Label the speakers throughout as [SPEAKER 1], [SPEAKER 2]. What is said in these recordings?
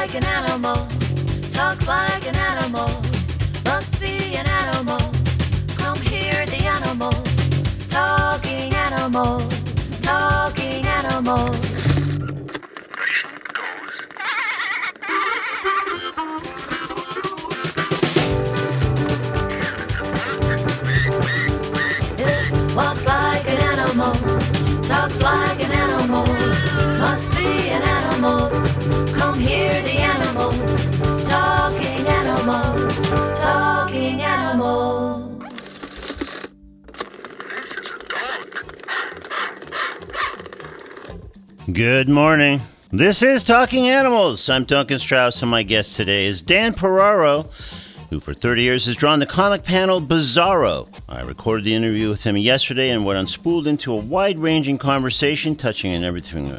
[SPEAKER 1] like an animal, talks like an animal, must be an animal. Come hear the animals, talking animals, talking animals.
[SPEAKER 2] Good morning. This is Talking Animals. I'm Duncan Strauss, and my guest today is Dan Piraro, who for 30 years has drawn the comic panel Bizarro. I recorded the interview with him yesterday and what unspooled into a wide ranging conversation touching on everything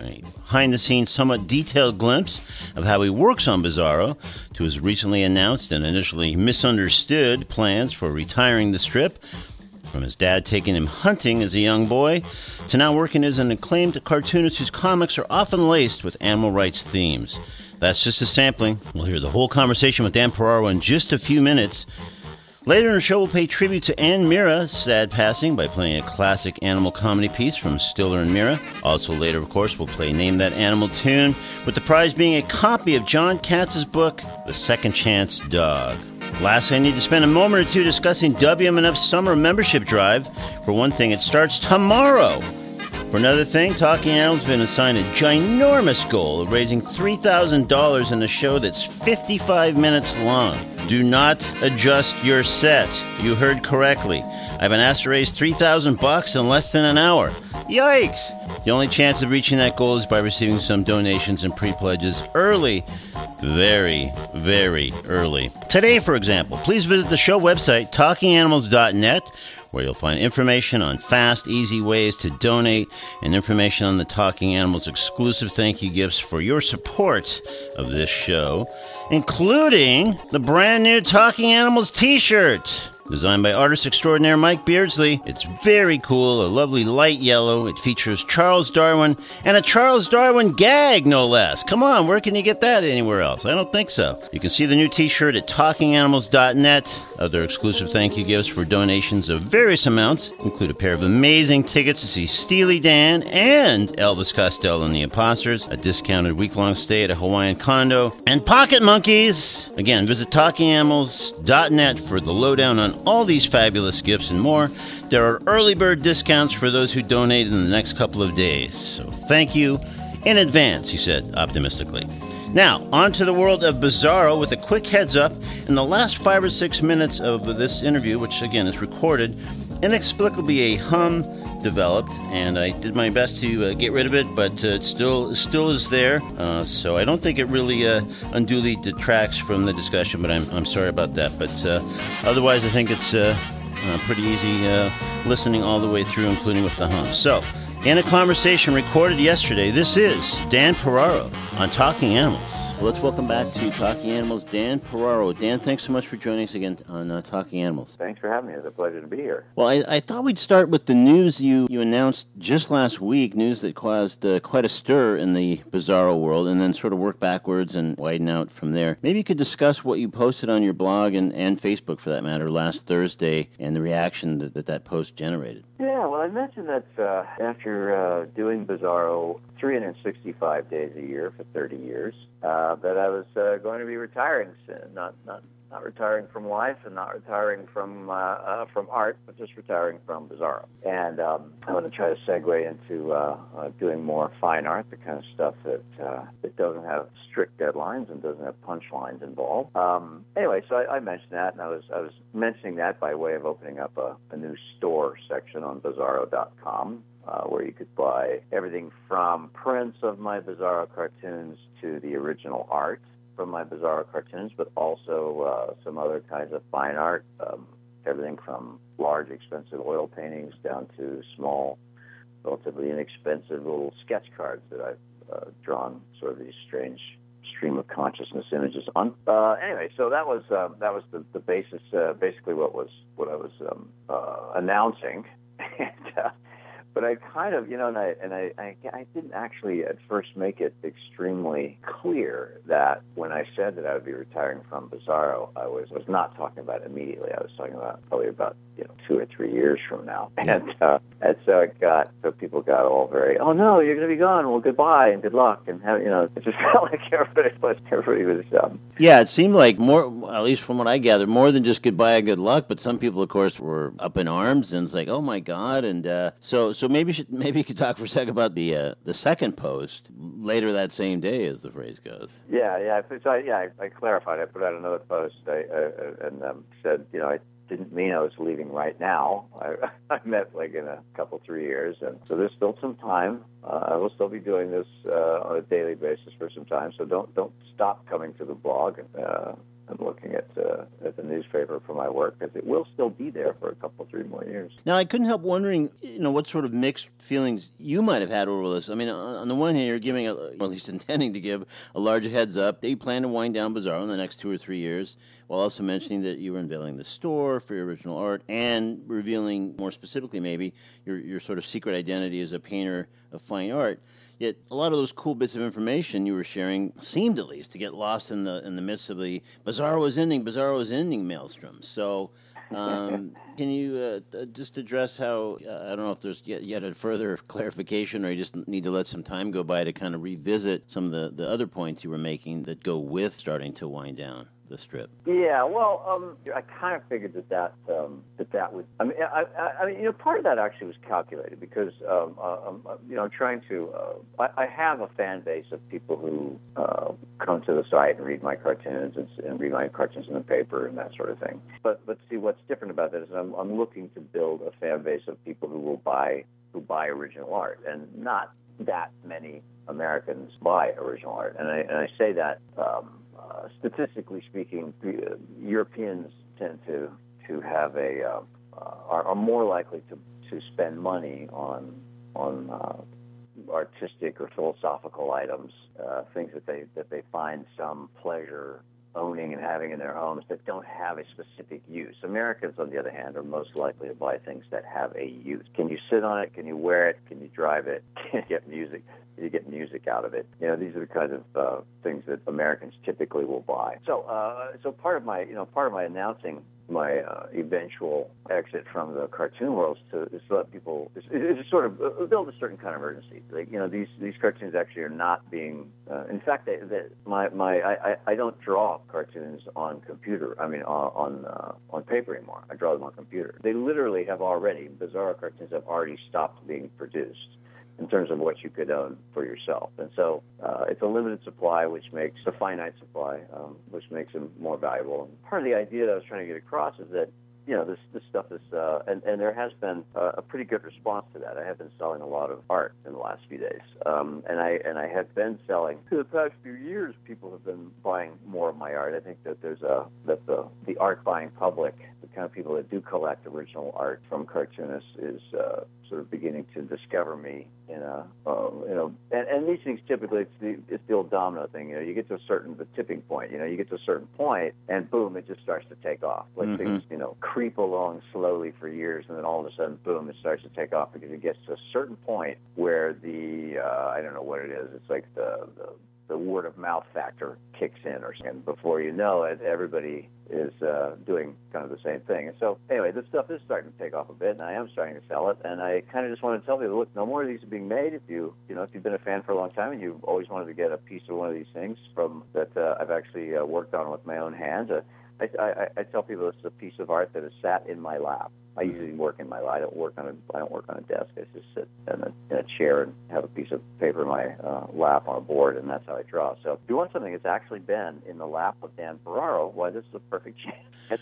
[SPEAKER 2] behind the scenes, somewhat detailed glimpse of how he works on Bizarro to his recently announced and initially misunderstood plans for retiring the strip from his dad taking him hunting as a young boy to now working as an acclaimed cartoonist whose comics are often laced with animal rights themes. That's just a sampling. We'll hear the whole conversation with Dan Piraro in just a few minutes. Later in the show, we'll pay tribute to Anne Meara's sad passing by playing a classic animal comedy piece from Stiller and Meara. Also, later, of course, we'll play Name That Animal tune, with the prize being a copy of Jon Katz's book, The Second Chance Dog. Lastly, I need to spend a moment or two discussing WMNF's summer membership drive. For one thing, it starts tomorrow. For another thing, Talking Animals has been assigned a ginormous goal of raising $3,000 in a show that's 55 minutes long. Do not adjust your set. You heard correctly. I've been asked to raise 3,000 bucks in less than an hour. Yikes! The only chance of reaching that goal is by receiving some donations and pre-pledges early. Very, very early. Today, for example, please visit the show website, talkinganimals.net, where you'll find information on fast, easy ways to donate and information on the Talking Animals exclusive thank you gifts for your support of this show, including the brand new Talking Animals t shirt. Designed by artist extraordinaire Mike Beardsley, it's very cool, a lovely light yellow. It features Charles Darwin and a Charles Darwin gag, no less. Come on, where can you get that anywhere else? I don't think so. You can see the new t shirt at talkinganimals.net. Other exclusive thank you gifts for donations of various amounts include a pair of amazing tickets to see Steely Dan and Elvis Costello and the Imposters, a discounted week long stay at a Hawaiian condo, and Pocket Monkeys. Again, visit talkinganimals.net for the lowdown on all these fabulous gifts and more. There are early bird discounts for those who donate in the next couple of days. So thank you in advance, he said optimistically. Now, on to the world of Bizarro with a quick heads up. In the last five or six minutes of this interview, which again is recorded, inexplicably a hum developed, and I did my best to uh, get rid of it, but uh, it still still is there. Uh, so I don't think it really uh, unduly detracts from the discussion, but I'm, I'm sorry about that. But uh, otherwise, I think it's uh, pretty easy listening all the way through, including with the hum. So, in a conversation recorded yesterday, this is Dan Piraro on Talking Animals. Well, let's welcome back to Talking Animals, Dan Piraro. Dan, thanks so much for joining us again on uh, Talking Animals.
[SPEAKER 3] Thanks for having me. It's a pleasure to be here.
[SPEAKER 2] Well, I, I thought we'd start with the news you, you announced just last week, news that caused uh, quite a stir in the Bizarro world, and then sort of work backwards and widen out from there. Maybe you could discuss what you posted on your blog and, and Facebook, for that matter, last Thursday, and the reaction that that, that post generated.
[SPEAKER 3] Yeah, well, I mentioned that uh, after uh, doing Bizarro 365 days a year for 30 years, uh, that I was uh, going to be retiring soon. Not not not retiring from life and not retiring from uh, uh, from art, but just retiring from Bizarro. And um, I want to try to segue into uh, uh, doing more fine art, the kind of stuff that uh, that doesn't have strict deadlines and doesn't have punchlines involved. Um, anyway, so I, I mentioned that, and I was I was mentioning that by way of opening up a, a new store section on Bizarro.com. Uh, where you could buy everything from prints of my Bizarro cartoons to the original art from my bizarre cartoons, but also uh, some other kinds of fine art, um, everything from large, expensive oil paintings down to small, relatively inexpensive little sketch cards that I've uh, drawn, sort of these strange stream of consciousness images on. Uh, anyway, so that was uh, that was the, the basis, uh, basically what was what I was um, uh, announcing. and, uh, but I kind of, you know, and I and I, I I didn't actually at first make it extremely clear that when I said that I would be retiring from Bizarro, I was was not talking about immediately. I was talking about probably about you know two or three years from now, and uh, and so it got so people got all very, oh no, you're going to be gone. Well, goodbye and good luck, and have, you know, it just felt like everybody was everybody was. Um,
[SPEAKER 2] yeah, it seemed like more, at least from what I gathered, more than just goodbye and good luck. But some people, of course, were up in arms, and it's like, oh my god, and uh, so so maybe should, maybe you could talk for a second about the uh, the second post later that same day, as the phrase goes.
[SPEAKER 3] Yeah, yeah. So I, yeah, I, I clarified. I put out another post I, and um, said, you know, I didn't mean I was leaving right now. I, I meant like in a couple, three years. And so there's still some time. Uh, I will still be doing this uh, on a daily basis for some time. So don't don't stop coming to the blog. Uh, and looking at uh, at the newspaper for my work because it will still be there for a couple, three more years.
[SPEAKER 2] Now, I couldn't help wondering, you know, what sort of mixed feelings you might have had over this. I mean, on the one hand, you're giving, a, or at least intending to give, a large heads up They plan to wind down Bizarro in the next two or three years, while also mentioning that you were unveiling the store for your original art and revealing more specifically, maybe your your sort of secret identity as a painter of fine art. Yet a lot of those cool bits of information you were sharing seemed at least to get lost in the in the midst of the Bizarro is ending, Bizarro is ending maelstrom. So. Um, can you uh, just address how uh, I don't know if there's yet, yet a further clarification, or you just need to let some time go by to kind of revisit some of the, the other points you were making that go with starting to wind down? The strip?
[SPEAKER 3] Yeah, well, um, I kind of figured that that um, that that would. I mean, I, I, I, mean, you know, part of that actually was calculated because, um, uh, um, uh, you know, trying to. Uh, I, I, have a fan base of people who uh, come to the site and read my cartoons and, and, read my cartoons in the paper and that sort of thing. But but see, what's different about that is I'm, I'm looking to build a fan base of people who will buy who buy original art, and not that many Americans buy original art. And I and I say that. Um, uh, statistically speaking, uh, Europeans tend to to have a uh, are, are, more likely to, to spend money on on uh, artistic or philosophical items, uh, things that they that they find some pleasure owning and having in their homes that don't have a specific use. Americans, on the other hand, are most likely to buy things that have a use. Can you sit on it? Can you wear it? Can you drive it? Can you get music? You get music out of it. You know, these are the kind of uh, things that Americans typically will buy. So, uh, so part of my, you know, part of my announcing my uh, eventual exit from the cartoon world to, is to let people is, is sort of uh, build a certain kind of urgency. Like you know, these these cartoons actually are not being. Uh, in fact, they, they, my my I, I don't draw cartoons on computer. I mean, on on, uh, on paper anymore. I draw them on computer. They literally have already Bizarro cartoons have already stopped being produced in terms of what you could own for yourself. And so uh, it's a limited supply, which makes a finite supply, um, which makes them more valuable. And part of the idea that I was trying to get across is that you know, this this stuff is, uh, and and there has been a, a pretty good response to that. I have been selling a lot of art in the last few days, um, and I and I have been selling for the past few years. People have been buying more of my art. I think that there's a that the the art buying public, the kind of people that do collect original art from cartoonists, is uh, sort of beginning to discover me in a um, you know, and, and these things typically it's the it's the old domino thing. You know, you get to a certain the tipping point. You know, you get to a certain point, and boom, it just starts to take off. Like mm-hmm. things, you know creep along slowly for years, and then all of a sudden, boom, it starts to take off because it gets to a certain point where the uh, I don't know what it is. It's like the, the the word of mouth factor kicks in, or and before you know it, everybody is uh, doing kind of the same thing. And so, anyway, this stuff is starting to take off a bit, and I am starting to sell it. And I kind of just want to tell people, look, no more of these are being made. If you, you know, if you've been a fan for a long time and you've always wanted to get a piece of one of these things from that uh, I've actually uh, worked on with my own hands. Uh, I, I, I tell people this is a piece of art that has sat in my lap. I usually work in my. I don't work on a I don't work on a desk. I just sit in a, in a chair and have a piece of paper in my uh, lap on a board, and that's how I draw. So if you want something that's actually been in the lap of Dan Piraro, why this is a perfect chance.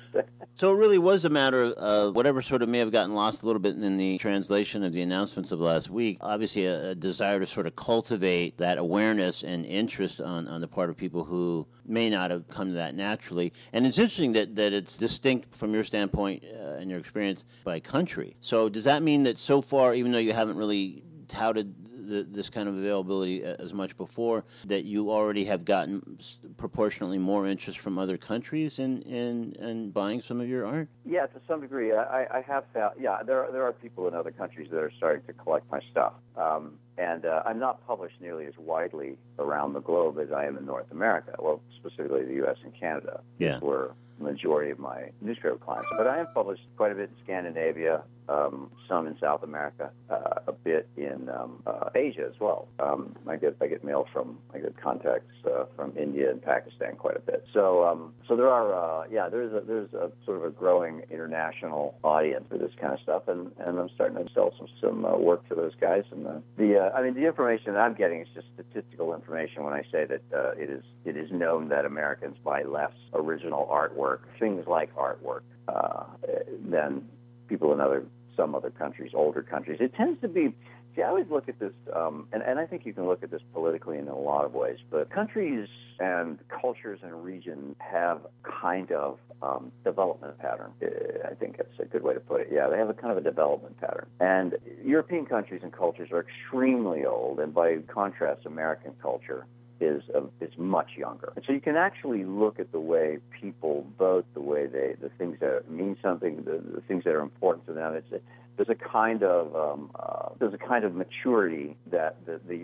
[SPEAKER 2] so it really was a matter of whatever sort of may have gotten lost a little bit in the translation of the announcements of last week. Obviously, a, a desire to sort of cultivate that awareness and interest on, on the part of people who may not have come to that naturally. And it's interesting that, that it's distinct from your standpoint uh, and your experience by country. So does that mean that so far, even though you haven't really touted the, this kind of availability as much before that you already have gotten proportionately more interest from other countries in, in, in buying some of your art?
[SPEAKER 3] Yeah, to some degree. I, I have found, yeah, there, there are people in other countries that are starting to collect my stuff. Um, and uh, I'm not published nearly as widely around the globe as I am in North America. Well, specifically the U.S. and Canada,
[SPEAKER 2] yeah.
[SPEAKER 3] where majority of my newspaper clients. But I am published quite a bit in Scandinavia, um, some in South America, uh, a bit in um, uh, Asia as well. Um, I get I get mail from I get contacts uh, from India and Pakistan quite a bit. So um, so there are uh, yeah there's a there's a sort of a growing international audience for this kind of stuff, and, and I'm starting to sell some some uh, work to those guys. And the, the uh, I mean the information that I'm getting is just statistical information when I say that it is it is known that Americans buy less original artwork, things like artwork, uh, than people in other some other countries, older countries. It tends to be. See, I always look at this, um, and, and I think you can look at this politically in a lot of ways. But countries and cultures and regions have kind of um, development pattern. I think that's a good way to put it. Yeah, they have a kind of a development pattern. And European countries and cultures are extremely old, and by contrast, American culture is uh, is much younger. And so you can actually look at the way people vote, the way they, the things that mean something, the, the things that are important to them. It's a, there's a kind of um, uh, there's a kind of maturity that the, the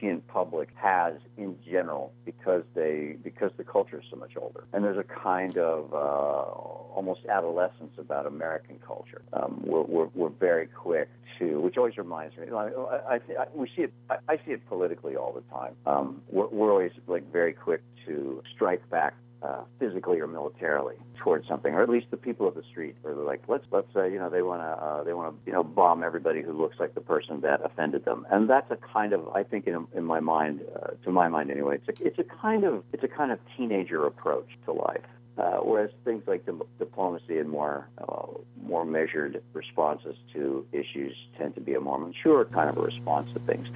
[SPEAKER 3] European public has in general because they because the culture is so much older, and there's a kind of uh, almost adolescence about American culture. Um, we're, we're, we're very quick to, which always reminds me. I, I, I we see it. I, I, see it politically all the time. Um, we're, we're always like very quick to strike back uh, physically or militarily towards something, or at least the people of the street are like, let's let's uh, you know they want to uh, they want to you know bomb everybody who looks like the person that offended them, and that's a kind of I think in in my mind, uh, to my mind anyway, it's a, it's a kind of it's a kind of teenager approach to life. Uh, whereas things like the diplomacy and more uh, more measured responses to issues tend to be a more mature kind of a response to things.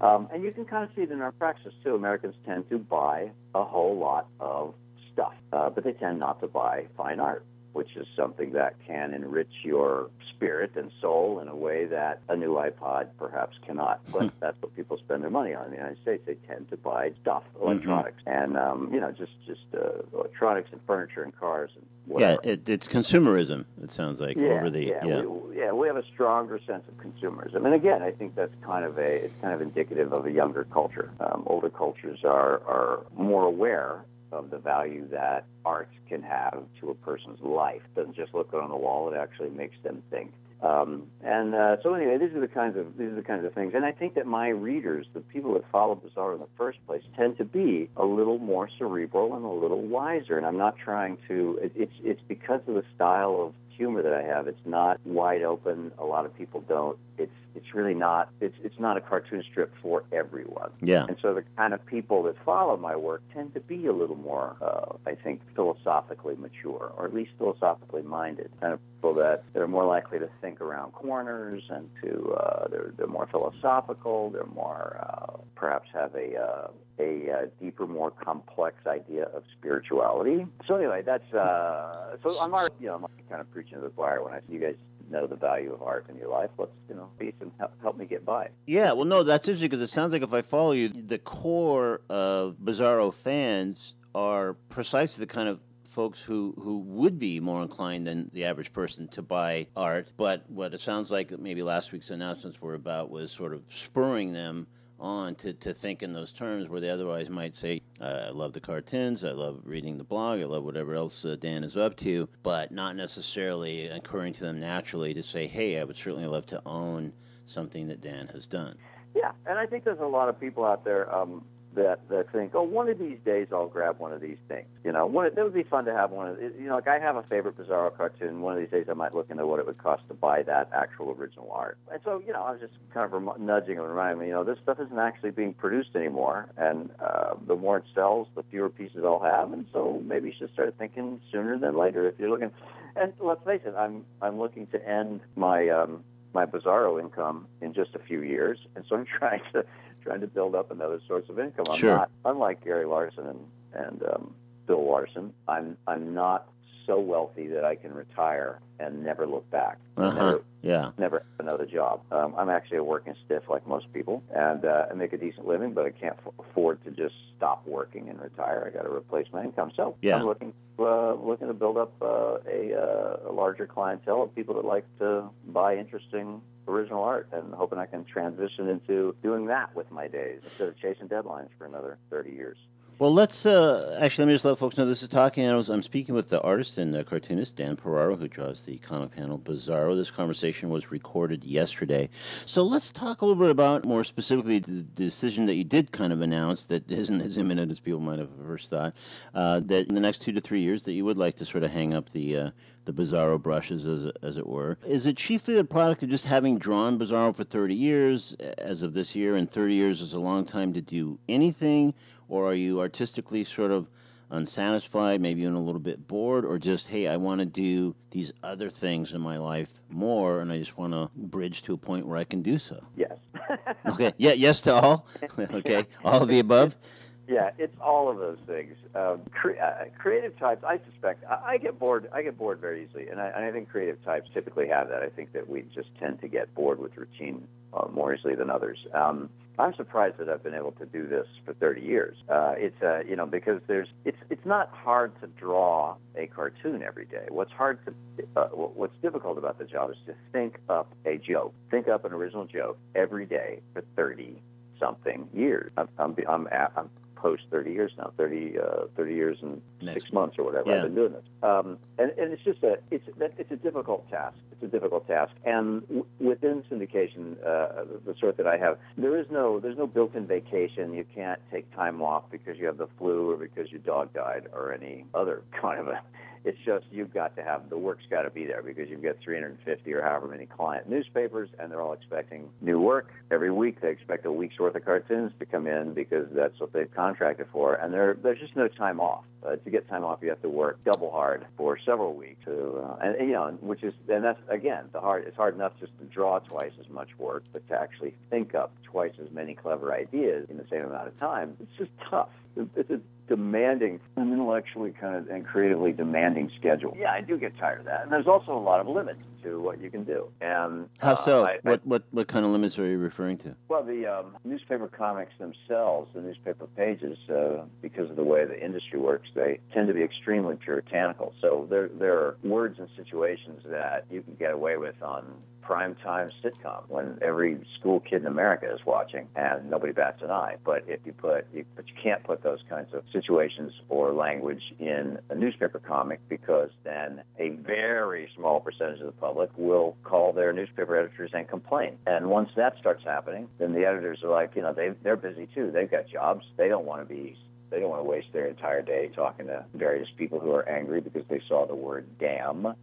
[SPEAKER 3] Um, and you can kind of see it in our practice too. Americans tend to buy a whole lot of stuff, uh, but they tend not to buy fine art which is something that can enrich your spirit and soul in a way that a new iPod perhaps cannot. But that's what people spend their money on in the United States. They tend to buy stuff, mm-hmm. electronics, mm-hmm. and um, you know, just just uh, electronics and furniture and cars and whatever.
[SPEAKER 2] Yeah, it, it's consumerism. It sounds like
[SPEAKER 3] yeah,
[SPEAKER 2] over the
[SPEAKER 3] yeah
[SPEAKER 2] yeah.
[SPEAKER 3] We, yeah we have a stronger sense of consumerism, and again, I think that's kind of a it's kind of indicative of a younger culture. Um, older cultures are are more aware of the value that art can have to a person's life. It doesn't just look good on the wall; it actually makes them think. Um, and uh, so anyway, these are the kinds of these are the kinds of things. And I think that my readers, the people that follow Bizarro in the first place, tend to be a little more cerebral and a little wiser. And I'm not trying to. It, it's it's because of the style of humor that I have. It's not wide open. A lot of people don't. It's it's really not. It's it's not a cartoon strip for everyone.
[SPEAKER 2] Yeah.
[SPEAKER 3] And so the kind of people that follow my work tend to be a little more, uh, I think, philosophically mature, or at least philosophically minded. Kind of people that they're more likely to think around corners and to uh, they're they're more philosophical. They're more uh, perhaps have a uh, a uh, deeper, more complex idea of spirituality. So anyway, that's uh, so I'm already, you know I'm kind of preaching to the choir when I see you guys know the value of art in your life. Let's you know be some help, help me get by.
[SPEAKER 2] Yeah, well, no, that's interesting because it sounds like if I follow you, the core of Bizarro fans are precisely the kind of folks who, who would be more inclined than the average person to buy art. But what it sounds like maybe last week's announcements were about was sort of spurring them on to, to think in those terms where they otherwise might say, uh, I love the cartoons, I love reading the blog, I love whatever else uh, Dan is up to, but not necessarily occurring to them naturally to say, hey, I would certainly love to own something that Dan has done.
[SPEAKER 3] Yeah, and I think there's a lot of people out there. Um, that that think, oh, one of these days I'll grab one of these things. You know, one, it would be fun to have one of. You know, like I have a favorite Bizarro cartoon. One of these days I might look into what it would cost to buy that actual original art. And so, you know, I was just kind of rem- nudging and reminding me, you know, this stuff isn't actually being produced anymore, and uh, the more it sells, the fewer pieces I'll have. And so maybe you should start thinking sooner than later if you're looking. And let's face it, I'm I'm looking to end my um, my Bizarro income in just a few years, and so I'm trying to trying to build up another source of income. I'm
[SPEAKER 2] sure.
[SPEAKER 3] not unlike Gary Larson and and um, Bill Larson. I'm I'm not so wealthy that I can retire and never look back.
[SPEAKER 2] Uh-huh.
[SPEAKER 3] Never,
[SPEAKER 2] Yeah.
[SPEAKER 3] never have another job. Um, I'm actually a working stiff like most people, and uh, I make a decent living, but I can't f- afford to just stop working and retire. I got to replace my income. So
[SPEAKER 2] Yeah.
[SPEAKER 3] I'm looking uh, looking to build up uh, a, uh, a larger clientele of people that like to buy interesting original art, and hoping I can transition into doing that with my days instead of chasing deadlines for another 30 years.
[SPEAKER 2] Well, let's uh, actually let me just let folks know this is talking. Animals. I'm speaking with the artist and uh, cartoonist Dan Piraro, who draws the comic panel Bizarro. This conversation was recorded yesterday, so let's talk a little bit about more specifically the decision that you did kind of announce that isn't as imminent as people might have first thought. Uh, that in the next two to three years, that you would like to sort of hang up the uh, the Bizarro brushes, as as it were. Is it chiefly the product of just having drawn Bizarro for 30 years, as of this year, and 30 years is a long time to do anything? Or are you artistically sort of unsatisfied, maybe even a little bit bored, or just, hey, I want to do these other things in my life more, and I just want to bridge to a point where I can do so?
[SPEAKER 3] Yes.
[SPEAKER 2] Okay, yeah, yes to all. okay, all of the above.
[SPEAKER 3] Yeah, it's all of those things. Um, cre- uh, creative types, I suspect, I, I get bored. I get bored very easily, and I, and I think creative types typically have that. I think that we just tend to get bored with routine uh, more easily than others. Um, I'm surprised that I've been able to do this for 30 years. Uh, it's uh, you know because there's it's it's not hard to draw a cartoon every day. What's hard to uh, what's difficult about the job is to think up a joke, think up an original joke every day for 30 something years. I'm I'm, I'm, I'm post 30 years now, 30 uh, 30 years and
[SPEAKER 2] Next
[SPEAKER 3] six months or whatever
[SPEAKER 2] Yeah.
[SPEAKER 3] I've been doing this. Um, and, and it's just a it's that it's a difficult task. It's a difficult task, and w- within syndication, uh, the sort that I have, there is no there's no built-in vacation. You can't take time off because you have the flu or because your dog died or any other kind of a. It's just you've got to have the work's got to be there because you've got 350 or however many client newspapers, and they're all expecting new work every week. They expect a week's worth of cartoons to come in because that's what they've contracted for, and there there's just no time off. Uh, to get time off, you have to work double hard for several weeks. To, uh, and, and, you know, which is and that's again the hard. It's hard enough just to draw twice as much work, but to actually think up twice as many clever ideas in the same amount of time, it's just tough. It's a demanding, an intellectually kind of and creatively demanding schedule. Yeah, I do get tired of that, and there's also a lot of limits to what you can do. And
[SPEAKER 2] How
[SPEAKER 3] uh,
[SPEAKER 2] so?
[SPEAKER 3] I- I-
[SPEAKER 2] what what what kind of limits are you referring to?
[SPEAKER 3] well, the um, newspaper comics themselves, the newspaper pages, uh, because of the way the industry works, they tend to be extremely puritanical. So there, there are words and situations that you can get away with on primetime sitcom when every school kid in America is watching and nobody bats an eye. But if you put, you, but you can't put those kinds of situations or language in a newspaper comic because then a very small percentage of the public will call their newspaper editors and complain. And once that starts happening, then the editors are like, you know, they they're busy too. They've got jobs. They don't want to be they don't want to waste their entire day talking to various people who are angry because they saw the word damn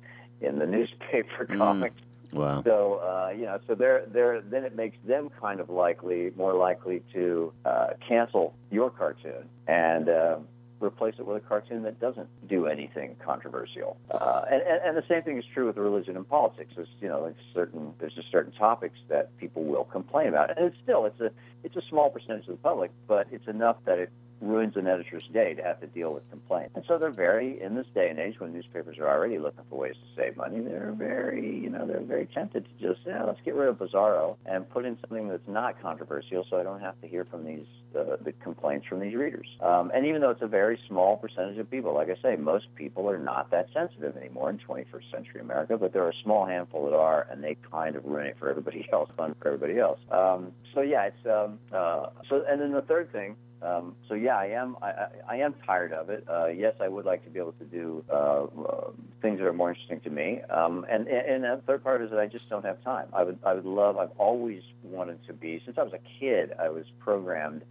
[SPEAKER 3] in the newspaper
[SPEAKER 2] Mm. Wow.
[SPEAKER 3] So uh, you know, so they're they're then it makes them kind of likely, more likely to uh, cancel your cartoon and uh, replace it with a cartoon that doesn't do anything controversial. Uh, and, and and the same thing is true with religion and politics. There's you know, certain there's just certain topics that people will complain about, and it's still it's a it's a small percentage of the public, but it's enough that it ruins an editor's day to have to deal with complaints. And so they're very, in this day and age when newspapers are already looking for ways to save money, they're very, you know, they're very tempted to just, yeah, let's get rid of Bizarro and put in something that's not controversial so I don't have to hear from these, uh, the complaints from these readers. Um, and even though it's a very small percentage of people, like I say, most people are not that sensitive anymore in 21st century America, but there are a small handful that are, and they kind of ruin it for everybody else, fun for everybody else. Um, so yeah, it's, um, uh, so, and then the third thing, um, so yeah, I am. I, I, I am tired of it. Uh, yes, I would like to be able to do uh, uh, things that are more interesting to me. Um, and and the third part is that I just don't have time. I would I would love. I've always wanted to be since I was a kid. I was programmed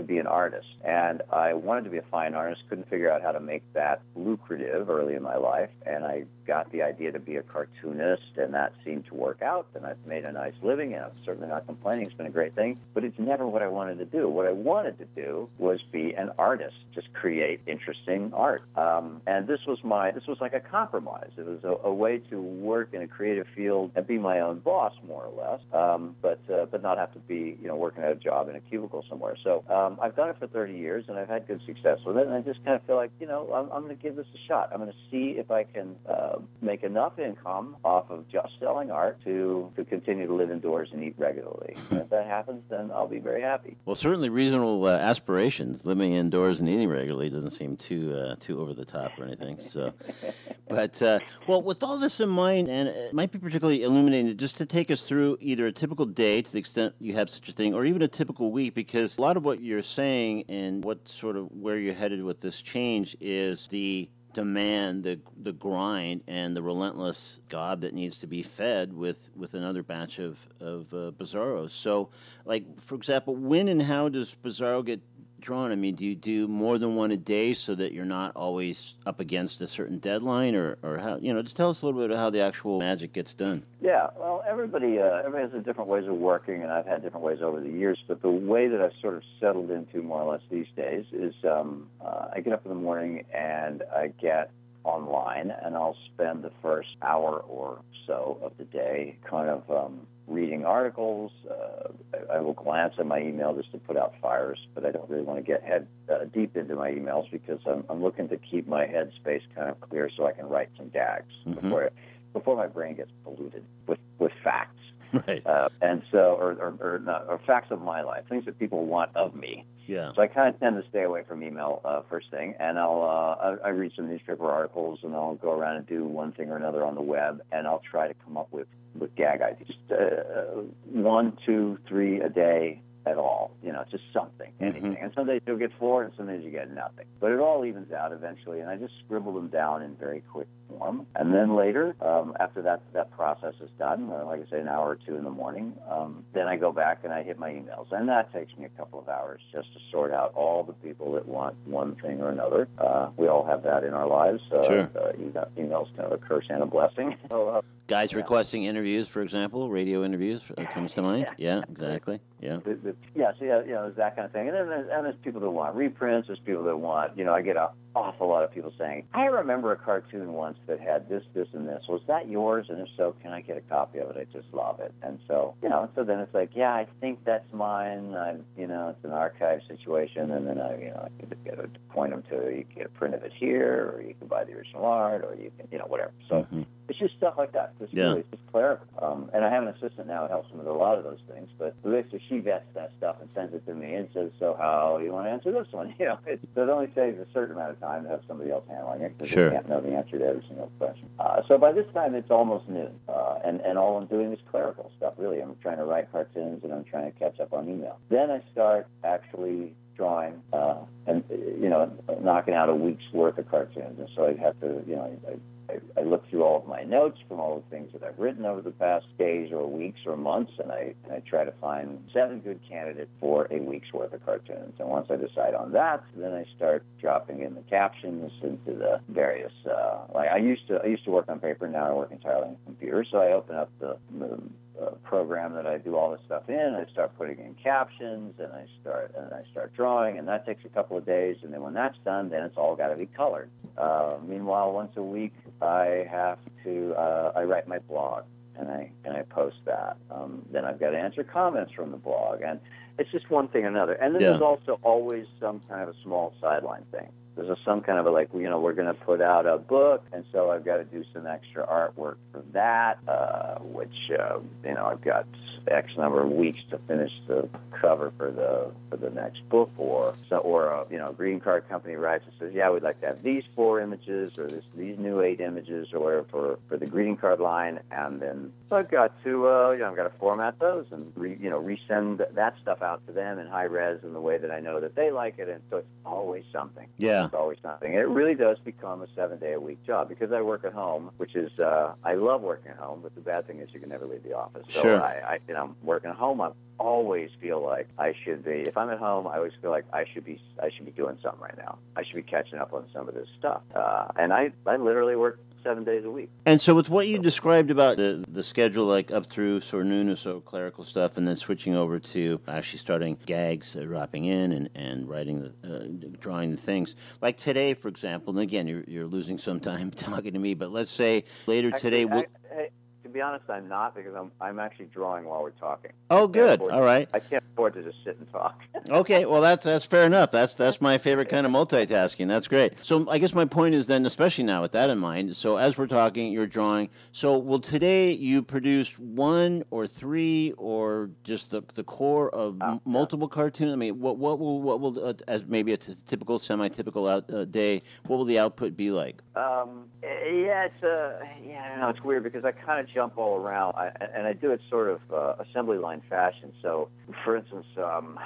[SPEAKER 3] to be an artist, and I wanted to be a fine artist. Couldn't figure out how to make that lucrative early in my life, and I got the idea to be a cartoonist, and that seemed to work out. And I've made a nice living, and I'm certainly not complaining. It's been a great thing, but it's never what I wanted to do. What I wanted to do was be an artist, just create interesting art. Um, and this was my this was like a compromise. It was a, a way to work in a creative field and be my own boss, more or less, um, but uh, but not have to be you know working at a job in a cubicle somewhere. So. Um, um, I've done it for 30 years and I've had good success with it. And I just kind of feel like, you know, I'm, I'm going to give this a shot. I'm going to see if I can uh, make enough income off of just selling art to, to continue to live indoors and eat regularly. and if that happens, then I'll be very happy.
[SPEAKER 2] Well, certainly reasonable uh, aspirations. Living indoors and eating regularly doesn't seem too uh, too over the top or anything. So, but uh, well, with all this in mind, and it might be particularly illuminating just to take us through either a typical day, to the extent you have such a thing, or even a typical week, because a lot of what you're saying and what sort of where you're headed with this change is the demand, the the grind, and the relentless gob that needs to be fed with with another batch of of uh, Bizarros. So, like for example, when and how does Bizarro get drawn? I mean, do you do more than one a day so that you're not always up against a certain deadline, or, or how? You know, just tell us a little bit of how the actual magic gets done.
[SPEAKER 3] Yeah, well, everybody uh, everybody has different ways of working, and I've had different ways over the years. But the way that I've sort of settled into more or less these days is um, uh, I get up in the morning and I get online, and I'll spend the first hour or so of the day kind of um, reading articles. Uh, I, I will glance at my email just to put out fires, but I don't really want to get head uh, deep into my emails because I'm, I'm looking to keep my head space kind of clear so I can write some gags
[SPEAKER 2] Mhm.
[SPEAKER 3] before before my brain gets polluted with with facts.
[SPEAKER 2] Right.
[SPEAKER 3] Uh, and so, or, or, or, not, or facts of my life, things that people want of me.
[SPEAKER 2] Yeah.
[SPEAKER 3] So I kind of tend to stay away from email uh, first thing, and I'll uh, I, I read some newspaper articles, and I'll go around and do one thing or another on the web, and I'll try to come up with with gag ideas, just uh, one, two, three a day at all. You know, just something, anything. And some days you'll get four, and some days you get nothing. But it all evens out eventually, and I just scribble them down in very quick form. And then later, um, after that that process is done, uh, like I say, an hour or two in the morning, um, then I go back and I hit my emails, and that takes me a couple of hours just to sort out all the people that want one thing or another. Uh, we all have that in our lives. Uh,
[SPEAKER 2] Sure.
[SPEAKER 3] uh, emails kind of a curse and a blessing. So, uh,
[SPEAKER 2] Guys
[SPEAKER 3] Yeah.
[SPEAKER 2] requesting interviews, for example, radio interviews uh, comes to mind. Yeah, exactly. Yeah.
[SPEAKER 3] the, the, yeah, so yeah, you know, there's that kind of thing. And then there's, and there's people that want reprints. There's people that want, you know, I get an awful lot of people saying, I remember a cartoon once that had this, this, and this. Was that yours? And if so, can I get a copy of it? I just love it. And so, you know, so then it's like, yeah, I think that's mine. I, you know, it's an archive situation. And then I, you know, I can get to point them to, you can get a print of it here, or you can buy the original art, or you can, you know, whatever. So
[SPEAKER 2] Mhm.
[SPEAKER 3] It's just stuff like that. Just
[SPEAKER 2] Yeah.
[SPEAKER 3] really, it's just clerical. Um, and I have an assistant now that helps me with a lot of those things. But basically, she vets that stuff and sends it to me and says, "So how you want to answer this one?" You know, it, so it only saves a certain amount of time to have somebody else handling it because
[SPEAKER 2] Sure.
[SPEAKER 3] they can't know the answer to every single question. Uh, so by this time, it's almost noon, uh, and and all I'm doing is clerical stuff. Really, I'm trying to write cartoons and I'm trying to catch up on email. Then I start actually drawing uh, and you know knocking out a week's worth of cartoons, and so I have to you know I, I, I look through all of my notes from all the things that I've written over the past days or weeks or months, and I, and I try to find seven good candidates for a week's worth of cartoons. And once I decide on that, then I start dropping in the captions into the various. Uh, like I used to, I used to work on paper. Now I work entirely on computer. So I open up the, the uh, program that I do all this stuff in. I start putting in captions, and I start and I start drawing, and that takes a couple of days. And then when that's done, then it's all got to be colored. Uh, meanwhile, once a week, I have to uh, I write my blog, and I and I post that. Um, then I've got to answer comments from the blog, and it's just one thing or another. And then
[SPEAKER 2] Yeah.
[SPEAKER 3] there's also always some kind of a small sideline thing. There's some kind of a like, you know, we're going to put out a book, and so I've got to do some extra artwork for that, uh, which uh, you know I've got X number of weeks to finish the cover for the for the next book, or so, or a, you know, a green card company writes and says, yeah, we'd like to have these four images or this these new eight images or whatever for for the greeting card line, and then so I've got to uh, you know I've got to format those and re, you know resend that stuff out to them in high res in the way that I know that they like it, and so it's always something.
[SPEAKER 2] Yeah.
[SPEAKER 3] It's always something. And it really does become a seven day a week job because I work at home, which is uh, I love working at home, but the bad thing is you can never leave the office. So
[SPEAKER 2] Sure.
[SPEAKER 3] I, I you know I'm working at home, I always feel like I should be. If I'm at home, I always feel like I should be. I should be doing something right now. I should be catching up on some of this stuff. Uh, and I I literally work seven days a week.
[SPEAKER 2] And so, with what you described about the the schedule, like up through sort of noon or so clerical stuff, and then switching over to actually starting gags, uh, dropping in, and and writing the uh, drawing the things. Like today, for example, and again, you're you're losing some time talking to me, but let's say later today.
[SPEAKER 3] Actually,
[SPEAKER 2] we'll,
[SPEAKER 3] I, be honest, I'm not because I'm I'm actually drawing while we're talking.
[SPEAKER 2] Oh, good. All right.
[SPEAKER 3] I can't afford to just sit and talk.
[SPEAKER 2] Okay, well that's that's fair enough. That's that's my favorite kind of multitasking. That's great. So I guess my point is then, especially now with that in mind. So as we're talking, you're drawing. So will today you produce one or three or just the, the core of m-
[SPEAKER 3] Uh, yeah.
[SPEAKER 2] multiple cartoons? I mean, what what will what will uh, as maybe a t- typical semi-typical out, uh, day? What will the output be like?
[SPEAKER 3] Um, eh, yeah, it's uh, yeah, I don't know. It's weird because I kind of jump all around, I, and I do it sort of uh, assembly line fashion. So, for instance, um,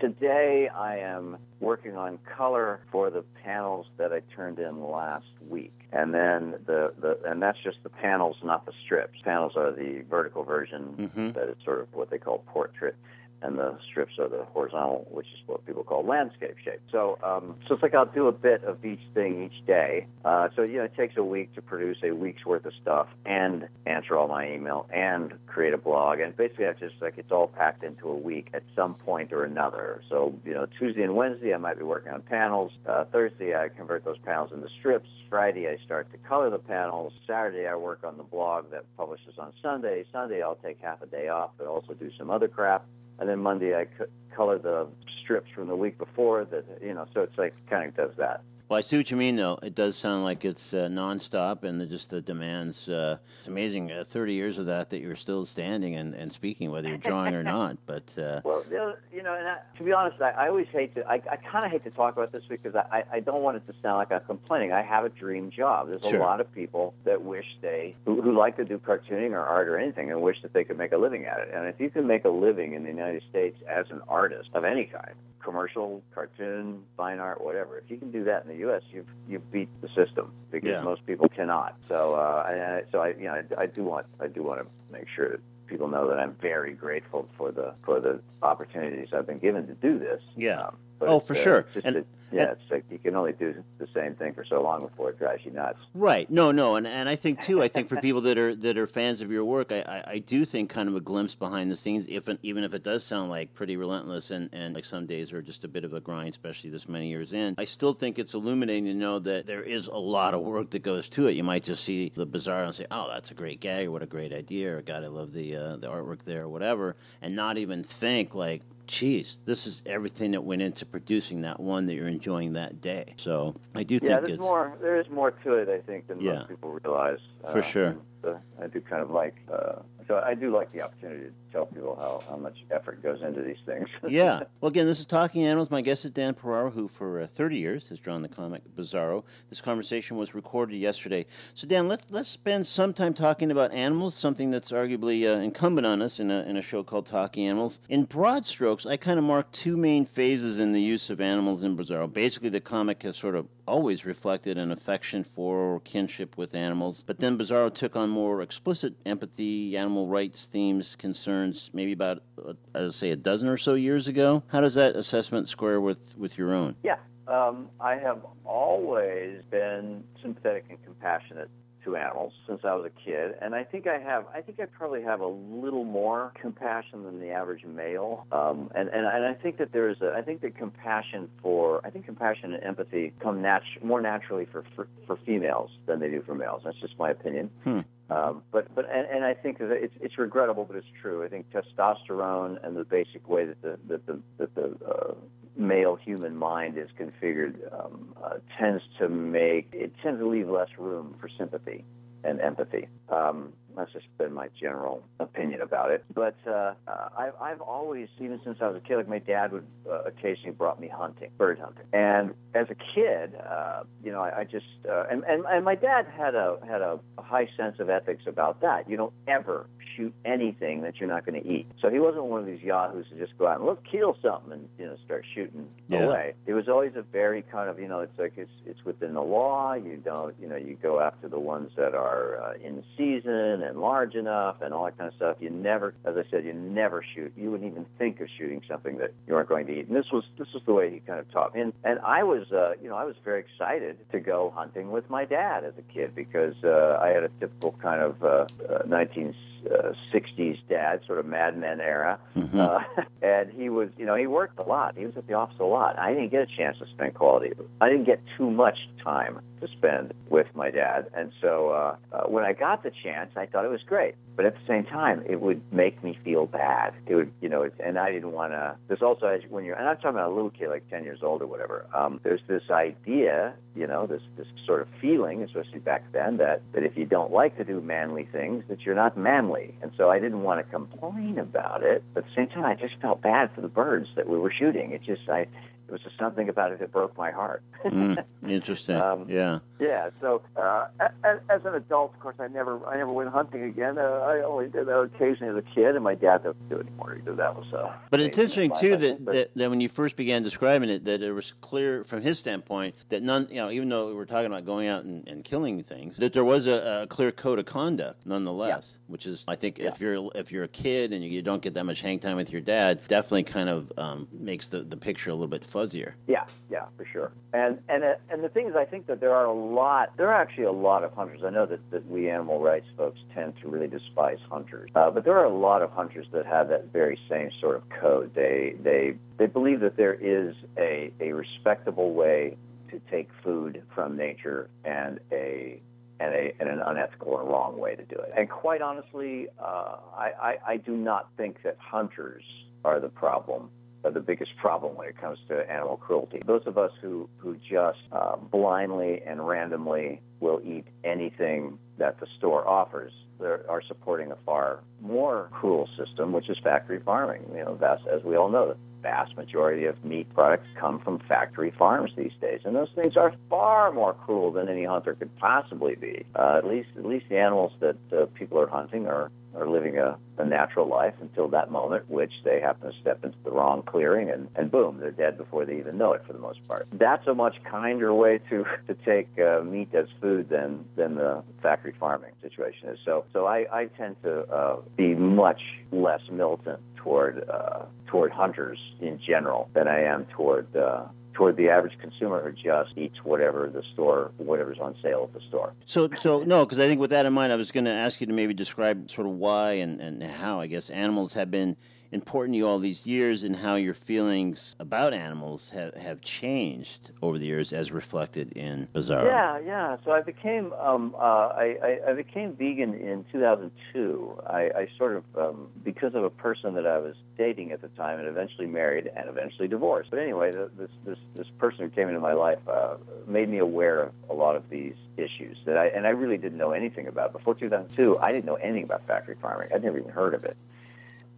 [SPEAKER 3] today I am working on color for the panels that I turned in last week, and then the, the and that's just the panels, not the strips. Panels are the vertical version
[SPEAKER 2] Mhm.
[SPEAKER 3] that is sort of what they call portrait. And the strips are the horizontal, which is what people call landscape shape. So, um, so it's like I'll do a bit of each thing each day. Uh, so you know, it takes a week to produce a week's worth of stuff and answer all my email and create a blog. And basically, I just like it's all packed into a week at some point or another. So you know, Tuesday and Wednesday I might be working on panels. Uh, Thursday I convert those panels into strips. Friday I start to color the panels. Saturday I work on the blog that publishes on Sunday. Sunday I'll take half a day off, but also do some other crap. And then Monday I c- color the strips from the week before. That you know, so it's like kind of does that.
[SPEAKER 2] Well, I see what you mean, though. It does sound like it's uh, nonstop, and the, just the demands. Uh, it's amazing, uh, thirty years of that, that you're still standing and, and speaking, whether you're drawing or not. But uh,
[SPEAKER 3] Well, you know, and I, to be honest, I, I always hate to. I, I kind of hate to talk about this because I, I- don't want it to sound like I'm complaining. I have a dream job. There's
[SPEAKER 2] Sure.
[SPEAKER 3] a lot of people that wish they who, who like to do cartooning or art or anything and wish that they could make a living at it. And if you can make a living in the United States as an artist of any kind, commercial, cartoon, fine art, whatever, if you can do that in the U.S., you've you've beat the system because
[SPEAKER 2] Yeah.
[SPEAKER 3] most people cannot. So, uh, I, so I, you know, I, I do want I do want to make sure that people know that I'm very grateful for the for the opportunities I've been given to do this.
[SPEAKER 2] Yeah.
[SPEAKER 3] Um,
[SPEAKER 2] Oh, for
[SPEAKER 3] uh,
[SPEAKER 2] sure. And-
[SPEAKER 3] that- yeah, it's like you can only do the same thing for so long before it drives you nuts.
[SPEAKER 2] Right. No, no, and, and I think too. I think for people that are that are fans of your work, I, I, I do think kind of a glimpse behind the scenes, if even if it does sound like pretty relentless and, and like some days are just a bit of a grind, especially this many years in. I still think it's illuminating to know that there is a lot of work that goes to it. You might just see the bizarre and say, "Oh, that's a great gag," or "What a great idea," or "God, I love the uh, the artwork there," or whatever, and not even think like. Geez, this is everything that went into producing that one that you're enjoying that day. So I do think
[SPEAKER 3] there's
[SPEAKER 2] it's
[SPEAKER 3] more. There is more to it, I think, than
[SPEAKER 2] Yeah.
[SPEAKER 3] most people realize.
[SPEAKER 2] For sure.
[SPEAKER 3] and, uh, I do kind of like. Uh, so I do like the opportunity to tell people how, how much effort goes into these things.
[SPEAKER 2] yeah. Well, again, this is Talking Animals. My guest is Dan Piraro, who for uh, 30 years has drawn the comic Bizarro. This conversation was recorded yesterday. So, Dan, let's let's spend some time talking about animals, something that's arguably uh, incumbent on us in a, in a show called Talking Animals. In broad strokes, I kind of mark two main phases in the use of animals in Bizarro. Basically, the comic has sort of always reflected an affection for or kinship with animals, but then Bizarro took on more explicit empathy, animal rights themes, concerns, maybe about, uh, I'd say, a dozen or so years ago. How does that assessment square with, with your own?
[SPEAKER 3] Yeah, um, I have always been sympathetic and compassionate to animals since I was a kid, and I think I have. I think I probably have a little more compassion than the average male, um, and, and and I think that there is a. I think that compassion for. I think compassion and empathy come natu- more naturally for, for for females than they do for males. That's just my opinion.
[SPEAKER 2] Hmm.
[SPEAKER 3] Um, but but and, and I think that it's it's regrettable, but it's true. I think testosterone and the basic way that the that the that the uh, male human mind is configured um, uh, tends to make it tends to leave less room for sympathy and empathy. Um, that's just been my general opinion about it. But uh, uh, I've, I've always, even since I was a kid, like my dad would uh, occasionally brought me hunting, bird hunting. And as a kid, uh, you know, I, I just uh, and, and and my dad had a had a high sense of ethics about that. You don't ever shoot anything that you're not going to eat. So he wasn't one of these yahoos who just go out and look, kill something and you know start shooting
[SPEAKER 2] Yeah.
[SPEAKER 3] away. It was always a very kind of you know it's like it's it's within the law. You don't you know you go after the ones that are uh, in season and large enough and all that kind of stuff. You never, as I said, you never shoot. You wouldn't even think of shooting something that you aren't going to eat. And this was this was the way he kind of taught me. And and I was uh, you know I was very excited to go hunting with my dad as a kid because uh, I had a typical kind of uh, uh, 19 uh, 60s dad, sort of Mad Men era.
[SPEAKER 2] Mhm.
[SPEAKER 3] Uh, and he was, you know, he worked a lot. He was at the office a lot. I didn't get a chance to spend quality. I didn't get too much time to spend with my dad. And so uh, uh, when I got the chance, I thought it was great. But at the same time, it would make me feel bad. It would, you know, and I didn't want to. There's also, when you're, and I'm talking about a little kid, like 10 years old or whatever. Um, there's this idea, you know, this this sort of feeling, especially back then, that that if you don't like to do manly things, that you're not manly. And so I didn't want to complain about it. But at the same time, I just felt bad for the birds that we were shooting. It just, I, was just something about it that broke my heart.
[SPEAKER 2] mm, interesting. Um, yeah.
[SPEAKER 3] Yeah. So uh, as, as, an adult, of course, I never I never went hunting again. Uh, I only did that occasionally as a kid, and my dad doesn't do it anymore either. That was. Uh,
[SPEAKER 2] but it's interesting too that, that, that when you first began describing it, that it was clear from his standpoint that none, you know, even though we were talking about going out and, and killing things, that there was a, a, clear code of conduct nonetheless. Yeah. Which is, I think, yeah. if you're if you're a kid and you don't get that much hang time with your dad, definitely kind of um, makes the, the picture a little bit fuzzier.
[SPEAKER 3] Yeah, yeah, for sure. And and uh, and the thing is, I think that there are a lot. There are actually a lot of hunters. I know that, that we animal rights folks tend to really despise hunters, uh, but there are a lot of hunters that have that very same sort of code. They they they believe that there is a a respectable way to take food from nature and a and, a, and an unethical and wrong way to do it. And quite honestly, uh, I, I, I do not think that hunters are the problem the biggest problem when it comes to animal cruelty. Those of us who, who just uh, blindly and randomly will eat anything that the store offers are supporting a far more cruel system, which is factory farming. You know, vast, as we all know, the vast majority of meat products come from factory farms these days, and those things are far more cruel than any hunter could possibly be. Uh, at least, at least the animals that uh, people are hunting are are living a, a natural life until that moment, which they happen to step into the wrong clearing, and, and boom, they're dead before they even know it for the most part. That's a much kinder way to, to take uh, meat as food than, than the factory farming situation is. So, so I, I tend to uh, be much less militant toward, uh, toward hunters in general than I am toward uh, toward the average consumer who just eats whatever the store, whatever's on sale at the store.
[SPEAKER 2] So, so no, because I think with that in mind, I was going to ask you to maybe describe sort of why and, and how I guess animals have been important to you all these years and how your feelings about animals have, have changed over the years as reflected in Bizarro.
[SPEAKER 3] Yeah, yeah. So I became um, uh, I, I, became vegan in 2002. I, I sort of um, because of a person that I was dating at the time and eventually married and eventually divorced. But anyway, this this this person who came into my life uh, made me aware of a lot of these issues that I and I really didn't know anything about before 2002. I didn't know anything about factory farming. I'd never even heard of it.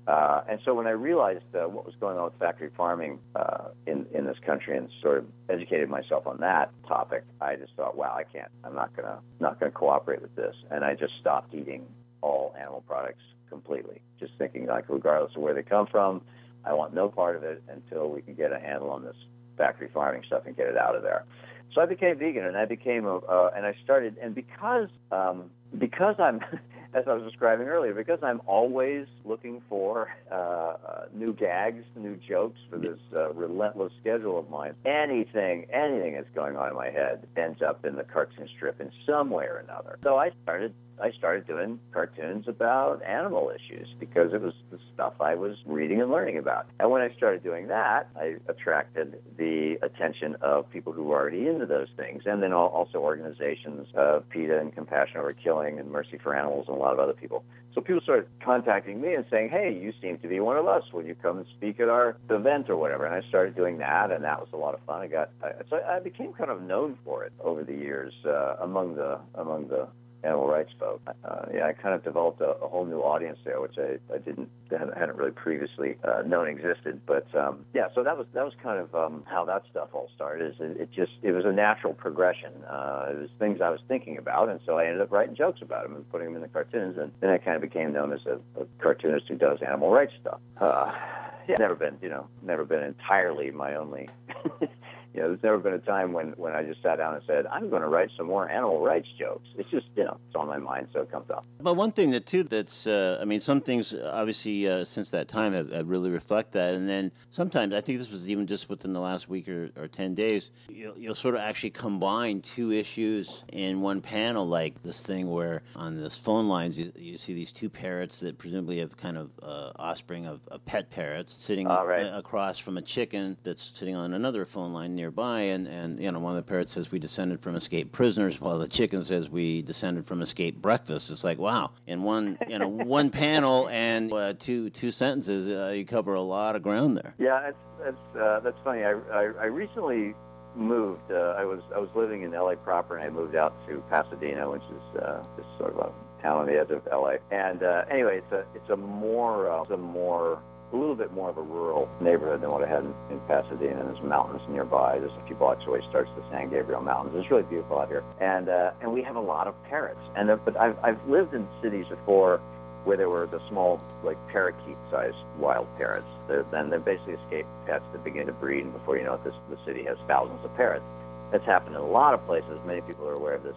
[SPEAKER 3] Uh, and so when I realized uh, what was going on with factory farming uh, in in this country and sort of educated myself on that topic, I just thought, wow, I can't. I'm not gonna not gonna cooperate with this, and I just stopped eating all animal products completely. Just thinking like, regardless of where they come from, I want no part of it until we can get a handle on this factory farming stuff and get it out of there. So I became vegan, and I became a, uh, and I started, and because um, because I'm as I was describing earlier, because I'm always looking for uh, new gags, new jokes for this uh, relentless schedule of mine. Anything, anything that's going on in my head ends up in the cartoon strip in some way or another. So I started I started doing cartoons about animal issues because it was the stuff I was reading and learning about. And when I started doing that, I attracted the attention of people who were already into those things, and then also organizations, of PETA and Compassion Over Killing and Mercy for Animals and lot of other people. So people started contacting me and saying, "Hey, you seem to be one of us. Will you come and speak at our event or whatever?" And I started doing that, and that was a lot of fun. I got I, so I became kind of known for it over the years uh, among the among the animal rights folk. Uh, yeah, I kind of developed a, a, whole new audience there, which I, I didn't hadn't really previously uh, known existed. But um, yeah, so that was that was kind of um, how that stuff all started. Is it, it, just it was a natural progression. Uh, it was things I was thinking about, and so I ended up writing jokes about them and putting them in the cartoons, and then I kind of became known as a, a cartoonist who does animal rights stuff. Uh, yeah, never been you know never been entirely my only you know, there's never been a time when, when I just sat down and said, I'm going to write some more animal rights jokes. It's just, you know, it's on my mind, so it comes up.
[SPEAKER 2] But one thing that, too, that's, uh, I mean, some things obviously uh, since that time have, have, really reflect that. And then sometimes, I think this was even just within the last week or, or 10 days, you'll, you'll sort of actually combine two issues in one panel, like this thing where on this phone lines, you, you see these two parrots that presumably have kind of uh, offspring of, of, pet parrots sitting
[SPEAKER 3] right.
[SPEAKER 2] across from a chicken that's sitting on another phone line near nearby, and, and you know one of the parrots says we descended from escaped prisoners, while the chicken says we descended from escaped breakfast. It's like wow, in one you know one panel and uh, two two sentences, uh, you cover a lot of ground there.
[SPEAKER 3] Yeah, that's that's uh, that's funny. I, I I recently moved. Uh, I was I was living in LA proper, and I moved out to Pasadena, which is uh, just sort of a town on the edge of LA. And uh, anyway, it's a it's a more it's a more a little bit more of a rural neighborhood than what I had in, in Pasadena. There's mountains nearby. There's a few blocks away starts the San Gabriel Mountains. It's really beautiful out here, and uh, and we have a lot of parrots. And uh, but I've I've lived in cities before where there were the small like parakeet-sized wild parrots. They're, then they basically escaped pets that begin to breed, and before you know it, this, the city has thousands of parrots. That's happened in a lot of places. Many people are aware of this.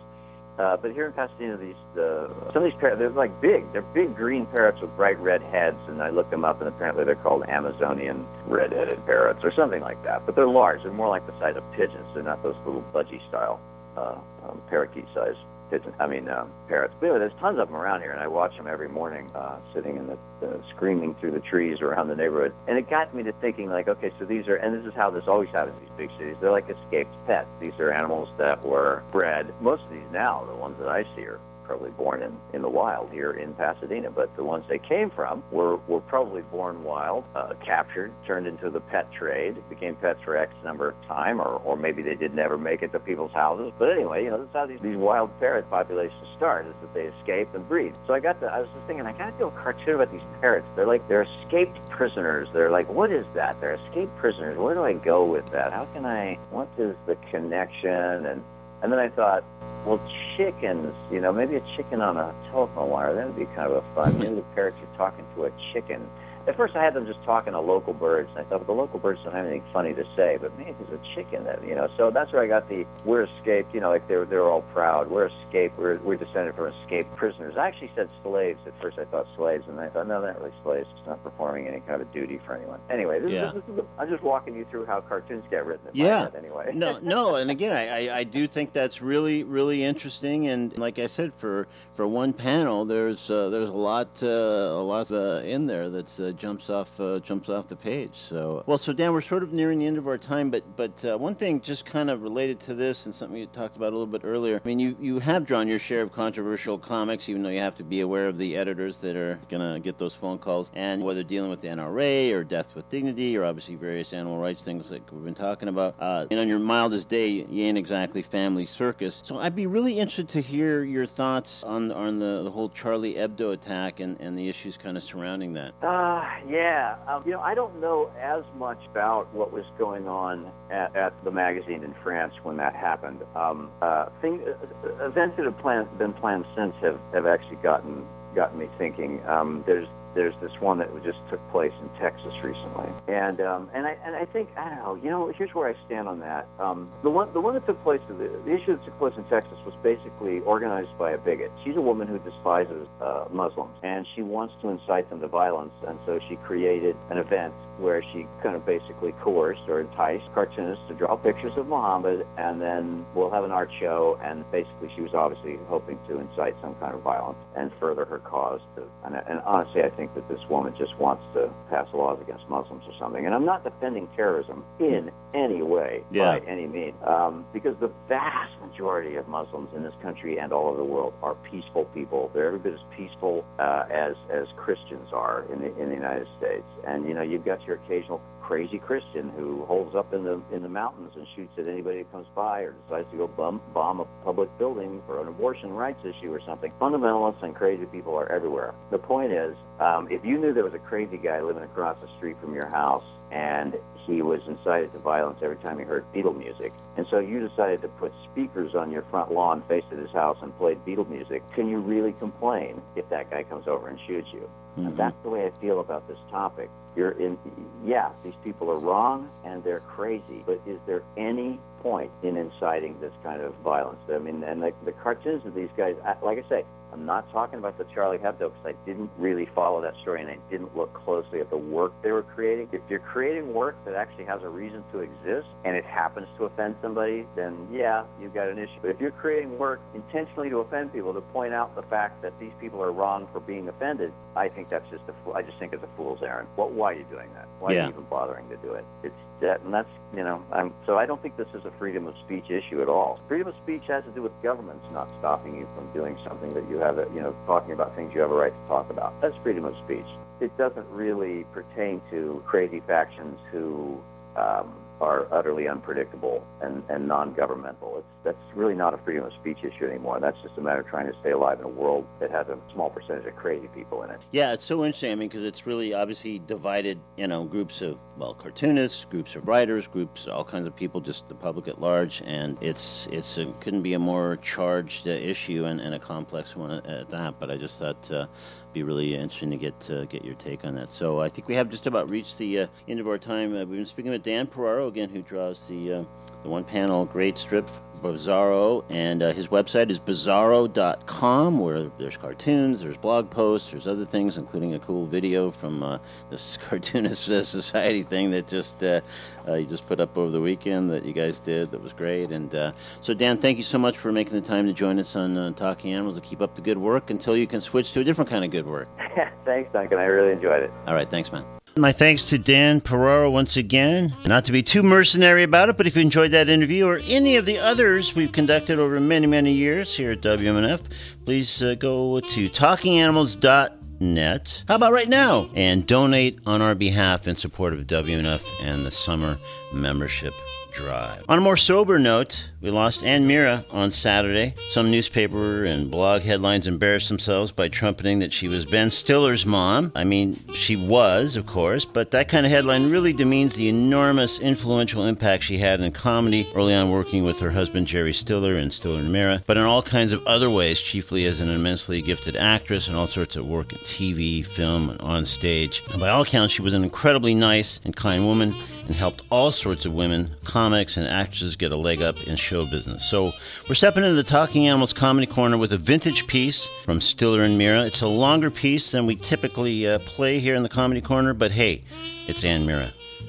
[SPEAKER 3] Uh, but here in Pasadena, these the some of these parrots they're like big. They're big green parrots with bright red heads, and I looked them up, and apparently they're called Amazonian red-headed parrots or something like that. But they're large. They're more like the size of pigeons. They're not those little budgie style uh, um, parakeet-sized pigeons. I mean um, parrots. But anyway, there's tons of them around here, and I watch them every morning, uh, sitting in the uh, screaming through the trees around the neighborhood. And it got me to thinking, like, okay, so these are, and this is how this always happens in these big cities. They're like escaped pets. These are animals that were bred. Most of these now, the ones that I see, are probably born in, in the wild here in Pasadena, but the ones they came from were, were probably born wild, uh, captured, turned into the pet trade, became pets for X number of time, or, or maybe they did never make it to people's houses. But anyway, you know, that's how these, these wild parrot populations start, is that they escape and breed. So I got to, I was just thinking, I got to do a cartoon about these parrots. They're like, they're escaped prisoners. They're like, what is that? They're escaped prisoners. Where do I go with that? How can I, what is the connection? And and then I thought, well, chickens, you know, maybe a chicken on a telephone wire, that would be kind of a fun. The parrots are talking to a chicken. At first, I had them just talking to local birds, and I thought, well, the local birds don't have anything funny to say, but maybe there's a chicken that, you know. So that's where I got the "we're escaped," you know, like they're they're all proud. We're escaped. We're we're descended from escaped prisoners. I actually said slaves at first. I thought slaves, and I thought, no, they're not really slaves. It's not performing any kind of duty for anyone. Anyway, this,
[SPEAKER 2] Yeah.
[SPEAKER 3] is, this is I'm just walking you through how cartoons get written.
[SPEAKER 2] Yeah.
[SPEAKER 3] Head anyway.
[SPEAKER 2] no, no, and again, I, I, I do think that's really, really interesting. And like I said, for for one panel, there's uh, there's a lot uh, a lot uh, in there that uh, jumps off uh, jumps off the page. So well, so Dan, we're sort of nearing the end of our time, but but uh, one thing just kind of related to this and something you talked about a little bit earlier. I mean, you you have drawn your share of controversial comics, even though you have to be aware of the editors that are gonna get those phone calls, and whether dealing with the NRA or Death with Dignity or obviously various animal rights things like we've been talking about. Uh, and on your mildest day, you ain't exactly family circus. So I'd be really interested to hear your thoughts on on the, the whole Charlie Hebdo attack and, and the issues kind of surrounding that.
[SPEAKER 3] Uh, yeah. Um, you know, I don't know as much about what was going on at, at the magazine in France when that happened. Um, uh, thing, uh, events that have planned, been planned since have, have actually gotten gotten me thinking. Um, there's there's this one that just took place in Texas recently, and um, and I and I think I don't know. You know, here's where I stand on that. Um, the one the one that took place, the, the issue that took place in Texas was basically organized by a bigot. She's a woman who despises uh, Muslims, and she wants to incite them to violence, and so she created an event where she kind of basically coerced or enticed cartoonists to draw pictures of Muhammad, and then we'll have an art show. And basically, she was obviously hoping to incite some kind of violence and further her cause. To, and, and honestly, I think that this woman just wants to pass laws against Muslims or something. And I'm not defending terrorism in any way
[SPEAKER 2] Yeah.
[SPEAKER 3] by any means, um, because the vast majority of Muslims in this country and all over the world are peaceful people. They're every bit as peaceful uh, as as Christians are in the in the United States. And you know, you've got your occasional crazy Christian who holds up in the in the mountains and shoots at anybody who comes by, or decides to go bomb, bomb a public building for an abortion rights issue or something. Fundamentalists and crazy people are everywhere. The point is, um, if you knew there was a crazy guy living across the street from your house and he was incited to violence every time he heard Beatle music. And so you decided to put speakers on your front lawn face facing his house and played Beatle music. Can you really complain if that guy comes over and shoots you? And mm-hmm. that's the way I feel about this topic. You're in, yeah, these people are wrong and they're crazy, but is there any point in inciting this kind of violence? I mean, and the, the cartoons of these guys, like I say, I'm not talking about the Charlie Hebdo because I didn't really follow that story and I didn't look closely at the work they were creating. If you're creating work that actually has a reason to exist and it happens to offend somebody, then yeah, you've got an issue. But if you're creating work intentionally to offend people, to point out the fact that these people are wrong for being offended, I think that's just a fool. I just think it's a fool's errand. What? Why are you doing that? Why
[SPEAKER 2] Yeah.
[SPEAKER 3] are you even bothering to do it? It's that, and that's you know. I'm so I don't think this is a freedom of speech issue at all. Freedom of speech has to do with governments not stopping you from doing something that you have, a, you know, talking about things you have a right to talk about. That's freedom of speech. It doesn't really pertain to crazy factions who um, are utterly unpredictable and, and non-governmental. It's, that's really not a freedom of speech issue anymore. That's just a matter of trying to stay alive in a world that has a small percentage of crazy people in it.
[SPEAKER 2] Yeah, it's so interesting. I mean, because it's really obviously divided, you know, groups of well, cartoonists, groups of writers, groups, all kinds of people, just the public at large, and it's it's a, couldn't be a more charged uh, issue and, and a complex one at, at that. But I just thought uh, be really interesting to get uh, get your take on that. So I think we have just about reached the uh, end of our time. Uh, we've been speaking with Dan Piraro again, who draws the uh, the one panel great strip. Bizarro, and uh, his website is bizarro.com, where there's cartoons, there's blog posts, there's other things, including a cool video from uh, this Cartoonist uh, Society thing that just uh, uh, you just put up over the weekend that you guys did. That was great. And uh, so, Dan, thank you so much for making the time to join us on uh, Talking Animals and keep up the good work until you can switch to a different kind of good work.
[SPEAKER 3] Thanks, Duncan. I really enjoyed it.
[SPEAKER 2] All right, thanks, man. My thanks to Dan Piraro once again. Not to be too mercenary about it, but if you enjoyed that interview or any of the others we've conducted over many, many years here at WMNF, please uh, go to talkinganimals.net. How about right now? And donate on our behalf in support of WMNF and the summer membership drive. On a more sober note, we lost Anne Meara on Saturday. Some newspaper and blog headlines embarrassed themselves by trumpeting that she was Ben Stiller's mom. I mean, she was, of course, but that kind of headline really demeans the enormous influential impact she had in comedy early on working with her husband Jerry Stiller and Stiller and Meara, but in all kinds of other ways, chiefly as an immensely gifted actress and all sorts of work in TV, film, and on stage. And by all accounts, she was an incredibly nice and kind woman and helped all sorts of women, comics, and actresses get a leg up in show business. So we're stepping into the Talking Animals Comedy Corner with a vintage piece from Stiller and Meara. It's a longer piece than we typically uh, play here in the Comedy Corner, but hey, it's Anne Meara.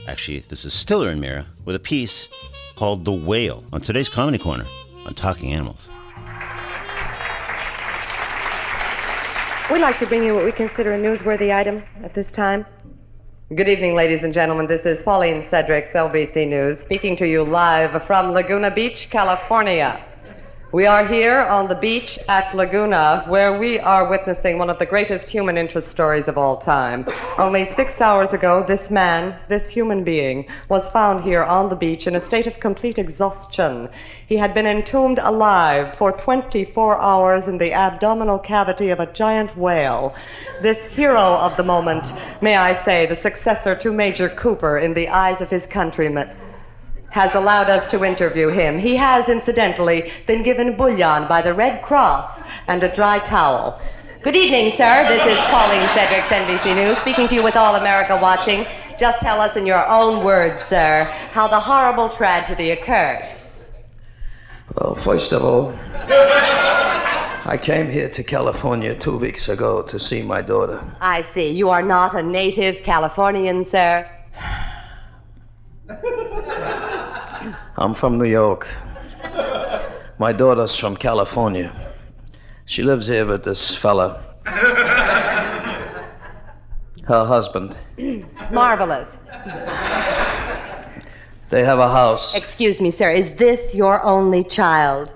[SPEAKER 2] Actually, this is Stiller and Meara with a piece called The Whale on today's Comedy Corner on Talking Animals.
[SPEAKER 4] We'd like to bring you what we consider a newsworthy item at this time. Good evening, ladies and gentlemen. This is Pauline Cedric, LBC News, speaking to you live from Laguna Beach, California. We are here on the beach at Laguna, where we are witnessing one of the greatest human interest stories of all time. Only six hours ago, this man, this human being, was found here on the beach in a state of complete exhaustion. He had been entombed alive for 24 hours in the abdominal cavity of a giant whale. This hero of the moment, may I say, the successor to Major Cooper in the eyes of his countrymen has allowed us to interview him. He has, incidentally, been given bouillon by the Red Cross and a dry towel. Good evening, sir. This is Pauline Cedric, NBC News, speaking to you with All America watching. Just tell us in your own words, sir, how the horrible tragedy occurred.
[SPEAKER 5] Well, first of all, I came here to California two weeks ago to see my daughter.
[SPEAKER 4] I see. You are not a native Californian, sir.
[SPEAKER 5] I'm from New York. My daughter's from California. She lives here with this fella. Her husband.
[SPEAKER 4] Marvelous.
[SPEAKER 5] They have a house.
[SPEAKER 4] Excuse me, sir. Is this your only child?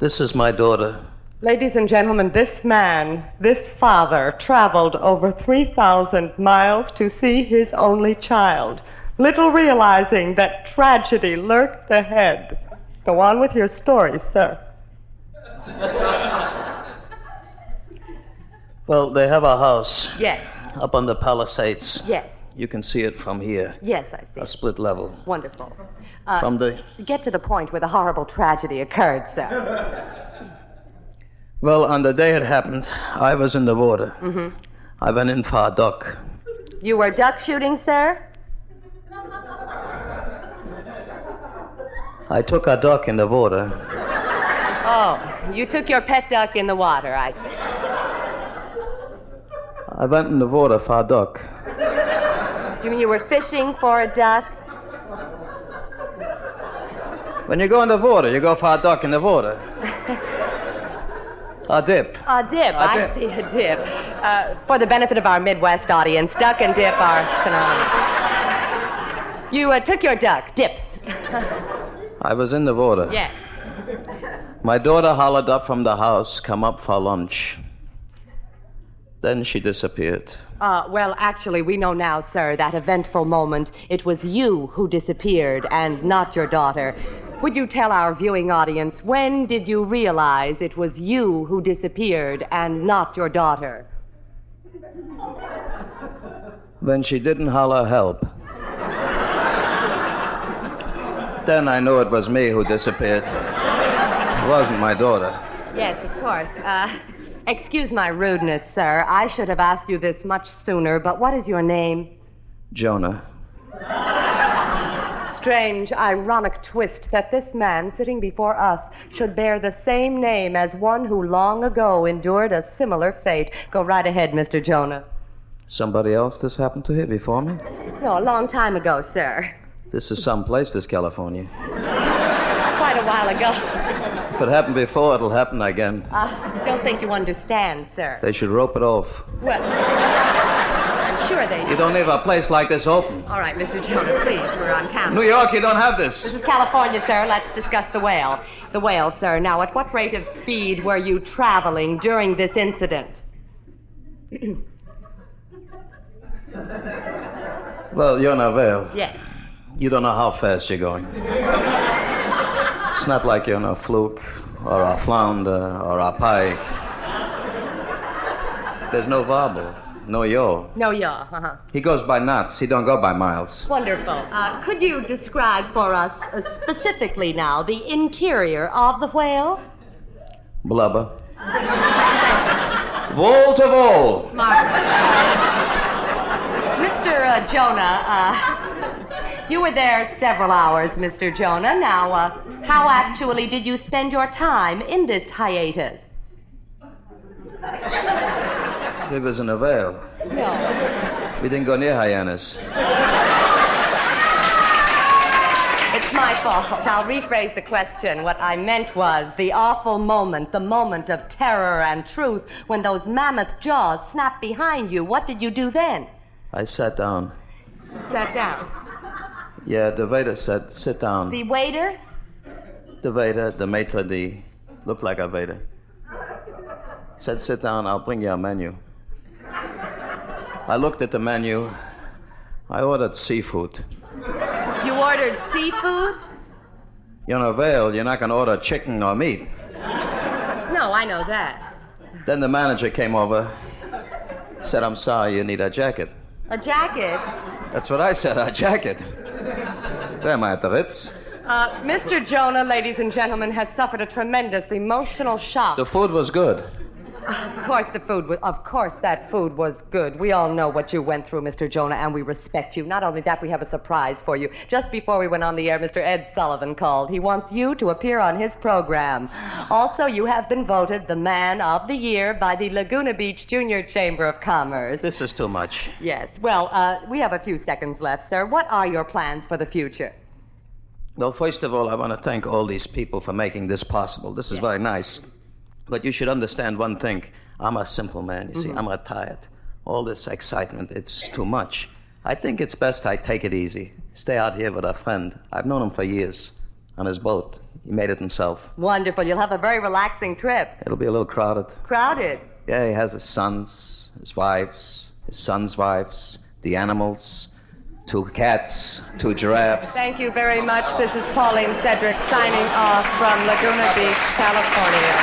[SPEAKER 5] This is my daughter.
[SPEAKER 4] Ladies and gentlemen, this man, this father, traveled over 3,000 miles to see his only child, little realizing that tragedy lurked ahead. Go on with your story, sir.
[SPEAKER 5] Well, they have a house
[SPEAKER 4] Yes,
[SPEAKER 5] up on the Palisades.
[SPEAKER 4] yes,
[SPEAKER 5] You can see it from here,
[SPEAKER 4] yes, I see.
[SPEAKER 5] a split level.
[SPEAKER 4] Wonderful. Uh,
[SPEAKER 5] From the.
[SPEAKER 4] Get to the point where the horrible tragedy occurred, sir.
[SPEAKER 5] Well, on the day it happened, I was in the water. Mm-hmm. I went in for a duck.
[SPEAKER 4] You were duck shooting, sir?
[SPEAKER 5] I took a duck in the water.
[SPEAKER 4] Oh, you took your pet duck in the water, I see.
[SPEAKER 5] I went in the water for a duck.
[SPEAKER 4] You mean you were fishing for a duck?
[SPEAKER 5] When you go in the water, you go for a duck in the water. a dip.
[SPEAKER 4] A dip,
[SPEAKER 5] A
[SPEAKER 4] I
[SPEAKER 5] dip.
[SPEAKER 4] see a dip. Uh, for the benefit of our Midwest audience, duck and dip are synonymous. You uh, took your duck, dip.
[SPEAKER 5] I was in the water.
[SPEAKER 4] Yeah.
[SPEAKER 5] My daughter hollered up from the house, come up for lunch. Then she disappeared.
[SPEAKER 4] Uh, well, actually, we know now, sir, that eventful moment, it was you who disappeared and not your daughter. Would you tell our viewing audience when did you realize it was you who disappeared and not your daughter?
[SPEAKER 5] When she didn't holler help. Then I knew it was me who disappeared. It wasn't my daughter.
[SPEAKER 4] Yes, of course. Uh, excuse my rudeness, sir. I should have asked you this much sooner, but what is your name?
[SPEAKER 5] Jonah.
[SPEAKER 4] Strange, ironic twist that this man sitting before us should bear the same name as one who long ago endured a similar fate. Go right ahead, Mr. Jonah.
[SPEAKER 5] Somebody else this happened to here before me?
[SPEAKER 4] No, a long time ago, sir.
[SPEAKER 5] This is some place, this California.
[SPEAKER 4] Quite a while ago.
[SPEAKER 5] If it happened before, it'll happen again.
[SPEAKER 4] Ah, I don't think you understand, sir.
[SPEAKER 5] They should rope it off.
[SPEAKER 4] Well, I'm sure they
[SPEAKER 5] You don't leave a place like this open.
[SPEAKER 4] All right, Mr. Jonah, please. We're on camera.
[SPEAKER 5] New York, you don't have
[SPEAKER 4] This
[SPEAKER 5] this.
[SPEAKER 4] is California, sir. Let's discuss the whale. The whale, sir. Now, at what rate of speed were you traveling during this incident?
[SPEAKER 5] Well, you're not.
[SPEAKER 4] Yes.
[SPEAKER 5] You don't know how fast you're going. It's not like you're on a fluke or a flounder or a pike. There's no wobble, no yaw.
[SPEAKER 4] No, yaw. Uh-huh.
[SPEAKER 5] He goes by knots. He don't go by miles.
[SPEAKER 4] Wonderful. Uh, could you describe for us uh, specifically now the interior of the whale?
[SPEAKER 5] Blubber. To wall.
[SPEAKER 4] Mr. Uh, Jonah, uh, you were there several hours, Mr. Jonah. Now, uh, how actually did you spend your time in this hiatus?
[SPEAKER 5] It was in a veil.
[SPEAKER 4] No.
[SPEAKER 5] We didn't go near hyenas.
[SPEAKER 4] It's my fault. I'll rephrase the question. What I meant was the awful moment, the moment of terror and truth when those mammoth jaws snapped behind you. What did you do then?
[SPEAKER 5] I sat down.
[SPEAKER 4] You sat down.
[SPEAKER 5] Yeah, the waiter said, sit down.
[SPEAKER 4] The waiter?
[SPEAKER 5] The waiter, the maitre d', looked like a waiter. Said, sit down, I'll bring you a menu. I looked at the menu. I ordered seafood.
[SPEAKER 4] You ordered seafood?
[SPEAKER 5] You're in a veil, you're not going to order chicken or meat.
[SPEAKER 4] No, I know that.
[SPEAKER 5] Then the manager came over, said, I'm sorry, you need a jacket.
[SPEAKER 4] A jacket?
[SPEAKER 5] That's what I said, a jacket. Where am I at the Ritz?
[SPEAKER 4] Uh, Mr. Jonah, ladies and gentlemen, has suffered a tremendous emotional shock.
[SPEAKER 5] The food was good.
[SPEAKER 4] Of course, the food was, of course, that food was good. We all know what you went through, Mr. Jonah, and we respect you. Not only that, we have a surprise for you. Just before we went on the air, Mr. Ed Sullivan called. He wants you to appear on his program. Also, you have been voted the Man of the Year by the Laguna Beach Junior Chamber of Commerce.
[SPEAKER 5] This is too much.
[SPEAKER 4] Yes. Well, uh, we have a few seconds left, sir. What are your plans for the future?
[SPEAKER 5] Well, first of all, I want to thank all these people for making this possible. This is very nice. But you should understand one thing. I'm a simple man, you see. Mm-hmm. I'm retired. All this excitement, it's too much. I think it's best I take it easy. Stay out here with a friend. I've known him for years. On his boat. He made it himself.
[SPEAKER 4] Wonderful. You'll have a very relaxing trip.
[SPEAKER 5] It'll be a little crowded.
[SPEAKER 4] Crowded.
[SPEAKER 5] Yeah, he has his sons, his wives, his sons' wives, the animals, two cats, two giraffes.
[SPEAKER 4] Thank you very much. This is Pauline Cedric signing off from Laguna Beach, California.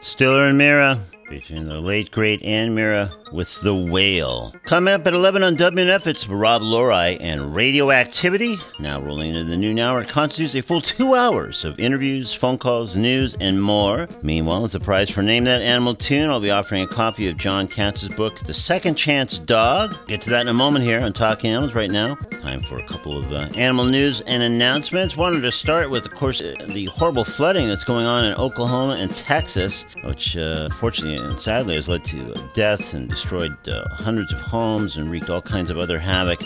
[SPEAKER 2] Stiller and Meara, featuring the late great Anne Meara, with The Whale. Coming up at 11 on WNF, it's Rob Lorei and Radioactivity. Now rolling into the noon hour, it constitutes a full two hours of interviews, phone calls, news, and more. Meanwhile, as a prize for Name That Animal Tune, I'll be offering a copy of Jon Katz's book, The Second Chance Dog. Get to that in a moment here on Talking Animals right now. Time for a couple of uh, animal news and announcements. Wanted to start with, of course, uh, the horrible flooding that's going on in Oklahoma and Texas, which uh, fortunately and sadly has led to deaths and destroyed uh, hundreds of homes and wreaked all kinds of other havoc.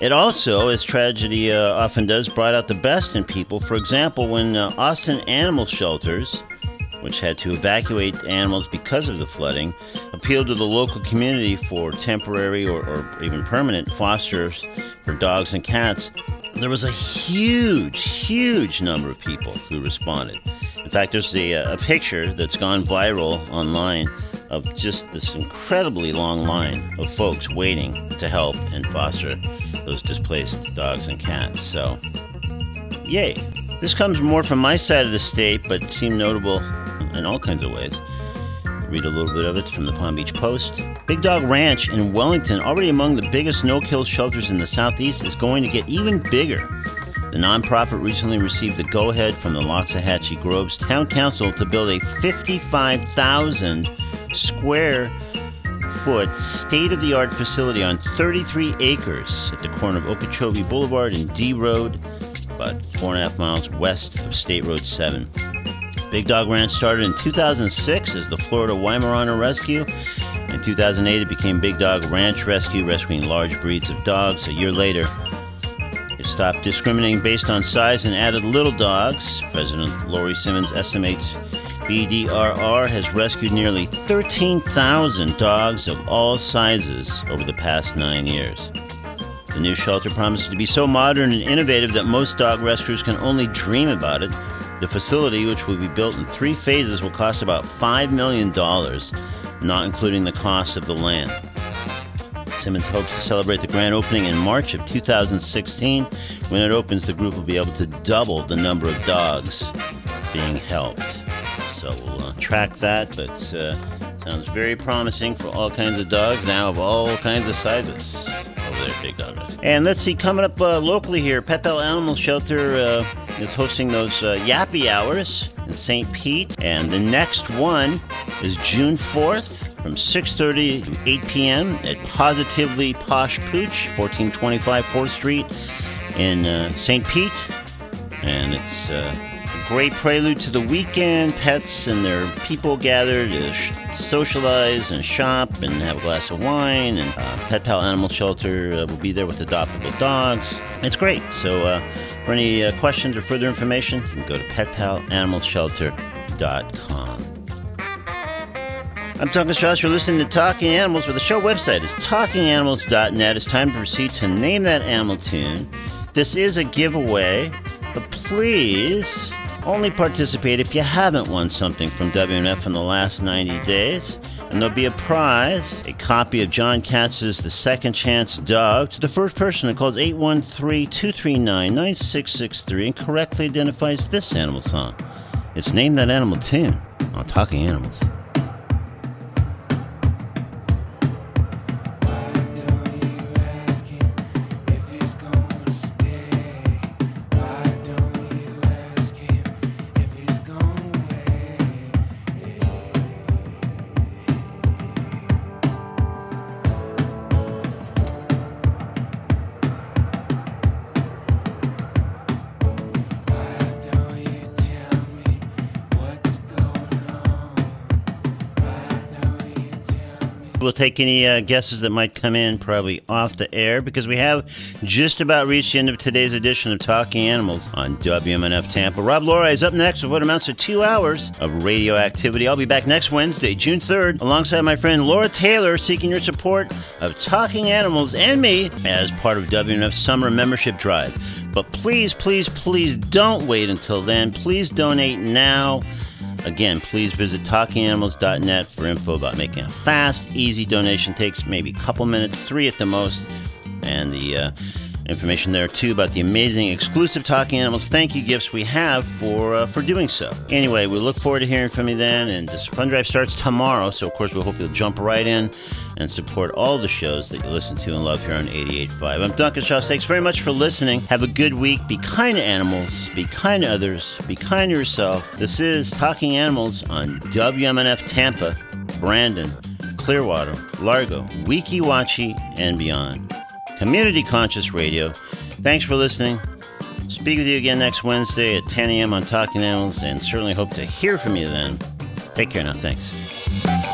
[SPEAKER 2] It also, as tragedy uh, often does, brought out the best in people. For example, when uh, Austin Animal Shelters, which had to evacuate animals because of the flooding, appealed to the local community for temporary or, or even permanent fosters for dogs and cats, there was a huge, huge number of people who responded. In fact, there's a, uh, a picture that's gone viral online of just this incredibly long line of folks waiting to help and foster those displaced dogs and cats. So, yay. This comes more from my side of the state, but seemed notable in all kinds of ways. Read a little bit of it from the Palm Beach Post. Big Dog Ranch in Wellington, already among the biggest no kill shelters in the Southeast, is going to get even bigger. The nonprofit recently received the go ahead from the Loxahatchee Groves Town Council to build a 55,000 square foot state of the art facility on 33 acres at the corner of Okeechobee Boulevard and D Road, about four and a half miles west of State Road 7. Big Dog Ranch started in 2006 as the Florida Weimaraner Rescue. In 2008, it became Big Dog Ranch Rescue, rescuing large breeds of dogs. A year later, stopped discriminating based on size and added little dogs. President Lauree Simmons estimates BDRR has rescued nearly 13,000 dogs of all sizes over the past nine years. The new shelter promises to be so modern and innovative that most dog rescuers can only dream about it. The facility, which will be built in three phases, will cost about $5 million, not including the cost of the land. Simmons hopes to celebrate the grand opening in March of 2016. When it opens, the group will be able to double the number of dogs being helped. So we'll uh, track that, but uh, sounds very promising for all kinds of dogs now of all kinds of sizes over there, Big Dog. And let's see, coming up uh, locally here, Pet Pal Animal Shelter uh, is hosting those uh, Yappy Hours in St. Pete, and the next one is June 4th from 6.30 to 8 p.m. at Positively Posh Pooch, 1425 4th Street in uh, St. Pete. And it's uh, a great prelude to the weekend. Pets and their people gather to sh- socialize and shop and have a glass of wine. And uh, Pet Pal Animal Shelter uh, will be there with adoptable dogs. It's great. So uh, for any uh, questions or further information, you can go to petpalanimalshelter.com. I'm Duncan Strauss. You're listening to Talking Animals, but the show website is talkinganimals.net. It's time to proceed to name that animal tune. This is a giveaway, but please only participate if you haven't won something from WMF in the last 90 days. And there'll be a prize, a copy of Jon Katz's The Second Chance Dog to the first person who calls 813-239-9663 and correctly identifies this animal song. It's Name That Animal Tune on Talking Animals. We'll take any uh, guesses that might come in probably off the air because we have just about reached the end of today's edition of Talking Animals on WMNF Tampa. Rob Lorei is up next with what amounts to two hours of radioactivity. I'll be back next Wednesday, June 3rd, alongside my friend Laura Taylor, seeking your support of Talking Animals and me as part of WMNF's summer membership drive. But please, please, please don't wait until then. Please donate now. Again, please visit talkinganimals.net for info about making a fast, easy donation. Takes maybe a couple minutes, three at the most. And the uh, Information there too about the amazing exclusive Talking Animals thank you gifts we have for uh, for doing so. Anyway, we look forward to hearing from you then, and this fund drive starts tomorrow. So of course we hope you'll jump right in and support all the shows that you listen to and love here on 88.5. I'm Duncan Strauss. Thanks very much for listening. Have a good week. Be kind to animals. Be kind to others. Be kind to yourself. This is Talking Animals on WMNF Tampa, Brandon, Clearwater, Largo, Weeki Wachee, and beyond. Community Conscious Radio. Thanks for listening. Speak with you again next Wednesday at 10 a.m. on Talking Animals, and certainly hope to hear from you then. Take care now. Thanks.